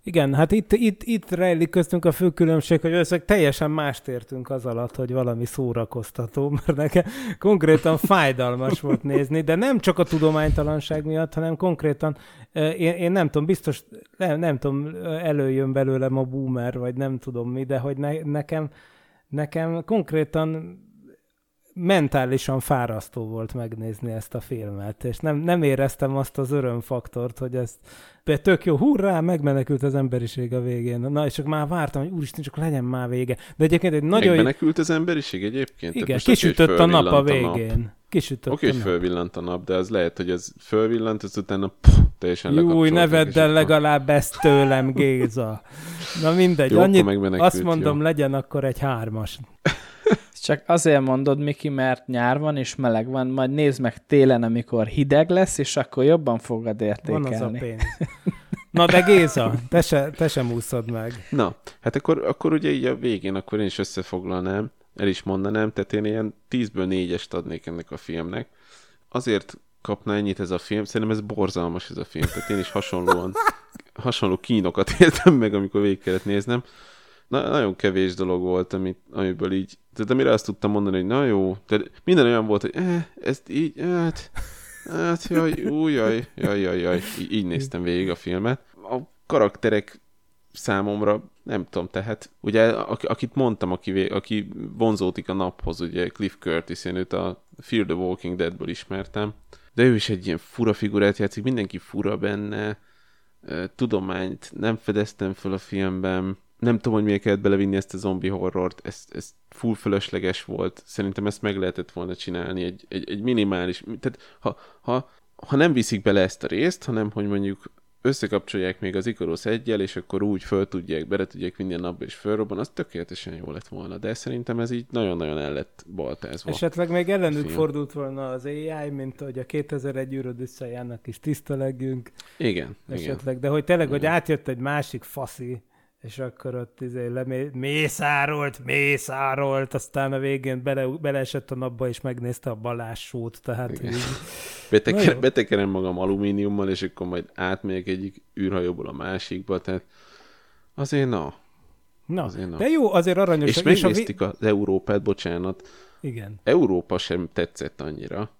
Igen, hát itt, itt, itt rejlik köztünk a fő különbség, hogy összeg teljesen mást értünk az alatt, hogy valami szórakoztató, <laughs> mert nekem konkrétan fájdalmas volt nézni, de nem csak a tudománytalanság miatt, hanem konkrétan, én, én nem tudom, biztos, nem, nem tudom, előjön belőlem a boomer, vagy nem tudom mi, de hogy ne, nekem, nekem konkrétan mentálisan fárasztó volt megnézni ezt a filmet, és nem, nem éreztem azt az örömfaktort, hogy de tök jó, hurrá, megmenekült az emberiség a végén. Na, és csak már vártam, hogy úristen, csak legyen már vége. De egyébként egy nagyon... Megmenekült az emberiség egyébként? Igen, kisütött a nap a nap. végén. Kisütött Oké, a hogy nap. fölvillant a nap, de az lehet, hogy ez fölvillant, az utána pff, teljesen Júj, ne vedd el legalább ezt tőlem, Géza. Na mindegy, Jó, annyit, azt mondom, jó. legyen akkor egy hármas. Csak azért mondod, Miki, mert nyár van és meleg van, majd nézd meg télen, amikor hideg lesz, és akkor jobban fogod Van értékelni. az a pénz. Na de Géza, te se, te sem úszod meg. Na, hát akkor, akkor ugye így a végén akkor én is összefoglalnám, el is mondanám, tehát én ilyen 10-ből 4-est adnék ennek a filmnek. Azért kapna ennyit ez a film, szerintem ez borzalmas ez a film, tehát én is hasonlóan, hasonló kínokat <laughs> éltem meg, amikor végig kellett néznem. Na, nagyon kevés dolog volt, amit, amiből így, tehát amire azt tudtam mondani, hogy na jó, tehát minden olyan volt, hogy eh, ezt így, hát, hát jaj, új, jaj, jaj, jaj, jaj, így, így néztem végig a filmet. A karakterek számomra nem tudom, tehát ugye ak- akit mondtam, aki, aki vonzódik a naphoz, ugye Cliff Curtis, én őt a Fear the Walking Deadből ismertem, de ő is egy ilyen fura figurát játszik, mindenki fura benne, tudományt nem fedeztem fel a filmben, nem tudom, hogy miért kellett belevinni ezt a zombi horrort, ez, ez full fölösleges volt, szerintem ezt meg lehetett volna csinálni, egy, egy, egy minimális, tehát ha, ha, ha nem viszik bele ezt a részt, hanem hogy mondjuk összekapcsolják még az Icarus egyel, és akkor úgy föl tudják, bele tudják vinni a napba, és fölrobban, az tökéletesen jó lett volna. De szerintem ez így nagyon-nagyon el lett baltázva. Esetleg még ellenük film. fordult volna az AI, mint hogy a 2001 űröd összejának is tisztelegjünk. Igen, igen. esetleg, de hogy tényleg, hogy Igen. átjött egy másik faszi, és akkor ott izé lemé- mészárolt, mészárolt, aztán a végén bele, beleesett a napba, és megnézte a balássót, tehát Igen. így, Beteker, betekerem magam alumíniummal, és akkor majd átmegyek egyik űrhajóból a másikba, tehát azért na. na, Azért na. de jó, azért aranyos. És a vi- megnéztük az Európát, bocsánat. Igen. Európa sem tetszett annyira.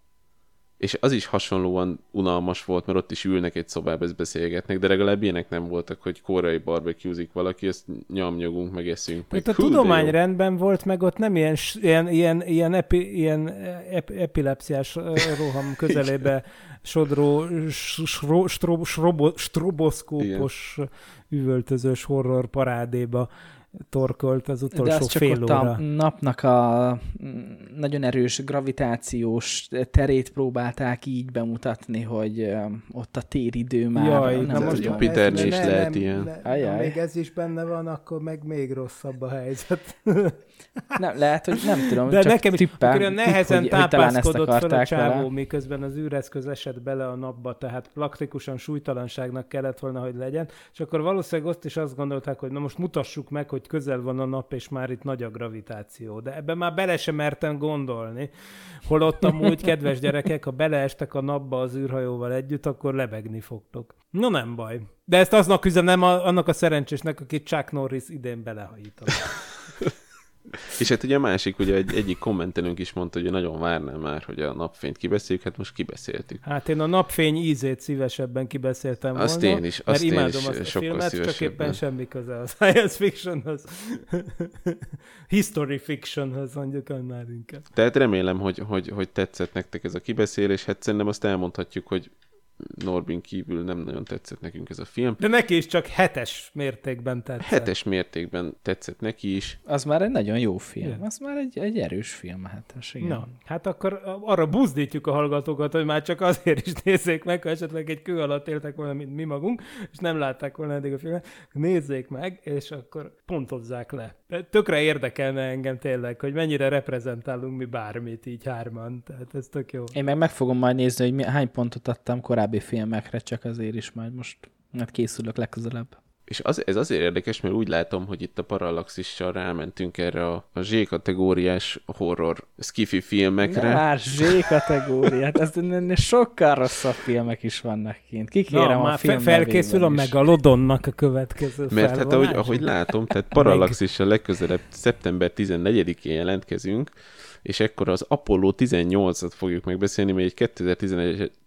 És az is hasonlóan unalmas volt, mert ott is ülnek egy szobába, ezt beszélgetnek, de legalább ilyenek nem voltak, hogy koreai barbecuezik valaki, ezt nyomnyogunk, meg eszünk. Itt a tudomány rendben volt, meg ott nem ilyen, ilyen, ilyen, ilyen, epi, ilyen ep, epilepsziás ö, <laughs> roham közelébe sodró, sro, stro, strobo, stroboszkópos üvöltözős horror parádéba torkolt az De utolsó az csak fél ott óra. a napnak a mm, nagyon erős gravitációs terét próbálták így bemutatni, hogy ott a téridő már Jaj, nem na most. Jupiternél is lehet ilyen. Ne, Ajaj. ha még ez is benne van, akkor meg még rosszabb a helyzet. <laughs> Nem, lehet, hogy nem tudom, De csak nekem is tippel, akkor olyan tipp, nehezen hogy, hogy talán ezt tápászkodott fel a csávó, vele. miközben az űreszköz esett bele a napba, tehát praktikusan súlytalanságnak kellett volna, hogy legyen, és akkor valószínűleg azt is azt gondolták, hogy na most mutassuk meg, hogy közel van a nap, és már itt nagy a gravitáció. De ebben már bele sem mertem gondolni. Holott amúgy, kedves gyerekek, ha beleestek a napba az űrhajóval együtt, akkor lebegni fogtok. No nem baj. De ezt aznak üzenem a, annak a szerencsésnek, akit Chuck Norris idén belehajított. És hát ugye a másik, ugye egy, egyik kommentelőnk is mondta, hogy nagyon várná már, hogy a napfényt kibeszéljük, hát most kibeszéltük. Hát én a napfény ízét szívesebben kibeszéltem Azt volna. én is, mert azt én imádom is azt a filmet, csak szívesebben. éppen semmi köze a science fictionhoz. <laughs> History fictionhoz mondjuk annál inkább. Tehát remélem, hogy, hogy, hogy tetszett nektek ez a kibeszélés, hát szerintem azt elmondhatjuk, hogy Norbin kívül nem nagyon tetszett nekünk ez a film. De neki is csak hetes mértékben tetszett. Hetes mértékben tetszett neki is. Az már egy nagyon jó film. Igen. Az már egy, egy erős film, hát igen. Na, hát akkor arra buzdítjuk a hallgatókat, hogy már csak azért is nézzék meg, ha esetleg egy kő alatt éltek volna, mint mi magunk, és nem látták volna eddig a filmet, nézzék meg, és akkor pontozzák le. De Tökre érdekelne engem tényleg, hogy mennyire reprezentálunk mi bármit így hárman, tehát ez tök jó. Én meg meg fogom majd nézni, hogy mi, hány pontot adtam korábbi filmekre, csak azért is majd most hát készülök legközelebb. És az, ez azért érdekes, mert úgy látom, hogy itt a Parallaxissal rámentünk erre a, a Z-kategóriás horror skifi filmekre. Ne már Z kategóriát, ez ennél sokkal rosszabb filmek is vannak kint. Kikérem Na, a már film fe- felkészül a. Megalodonnak a következő Mert hát ahogy, ahogy látom, tehát Parallaxissal legközelebb szeptember 14-én jelentkezünk, és ekkor az Apollo 18-at fogjuk megbeszélni, mely egy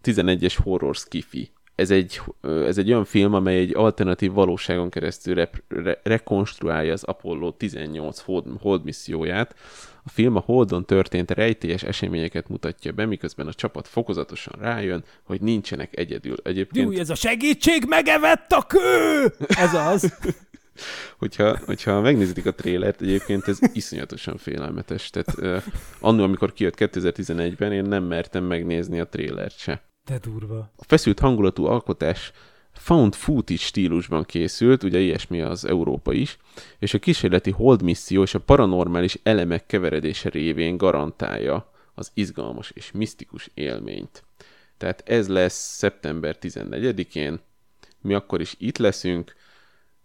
2011-es horror skifi. Ez egy, ez egy olyan film, amely egy alternatív valóságon keresztül rep, re, rekonstruálja az Apollo 18 hold, hold misszióját. A film a Holdon történt rejtélyes eseményeket mutatja be, miközben a csapat fokozatosan rájön, hogy nincsenek egyedül. Egyébként Júj, ez a segítség megevett a kő! Ez az. <laughs> hogyha, hogyha megnézitek a trélert, egyébként ez iszonyatosan félelmetes. Tehát uh, annó, amikor kijött 2011-ben, én nem mertem megnézni a trélert se. De durva. A feszült hangulatú alkotás found footage stílusban készült, ugye ilyesmi az Európa is, és a kísérleti hold misszió és a paranormális elemek keveredése révén garantálja az izgalmas és misztikus élményt. Tehát ez lesz szeptember 14-én, mi akkor is itt leszünk,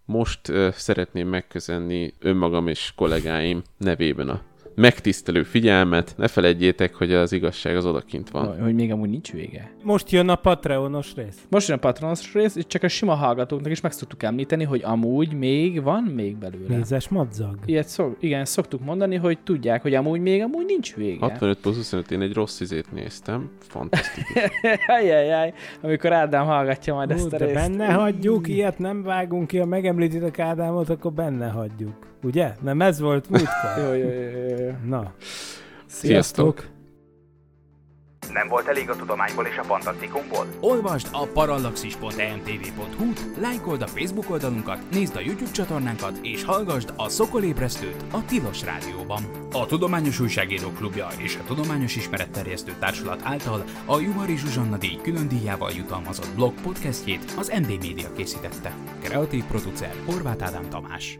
most uh, szeretném megköszönni önmagam és kollégáim nevében a megtisztelő figyelmet. Ne felejtjétek, hogy az igazság az odakint van. Hogy még amúgy nincs vége. Most jön a Patreonos rész. Most jön a Patronos rész, és csak a sima hallgatóknak is meg szoktuk említeni, hogy amúgy még van még belőle. Nézes madzag. Ilyet szok, igen, szoktuk mondani, hogy tudják, hogy amúgy még amúgy nincs vége. 65 plusz 25, én egy rossz izét néztem. Fantasztikus. <laughs> Ajajaj, amikor Ádám hallgatja majd Ú, ezt a de részt. benne hagyjuk, ilyet nem vágunk ki, ha megemlítitek Ádámot, akkor benne hagyjuk. Ugye? Nem ez volt múltkor? Jó, jó, jó, jó. Na, Sziasztok! Nem volt elég a tudományból és a fantasztikumból? Olvasd a parallaxis.emtv.hu, lájkold a Facebook oldalunkat, nézd a YouTube csatornánkat, és hallgassd a Szokolébresztőt a Tilos Rádióban. A Tudományos Újságírók Klubja és a Tudományos Ismeretterjesztő Társulat által a Juhari Zsuzsanna díj külön díjával jutalmazott blog podcastjét az MD Media készítette. Kreatív producer Horváth Ádám Tamás.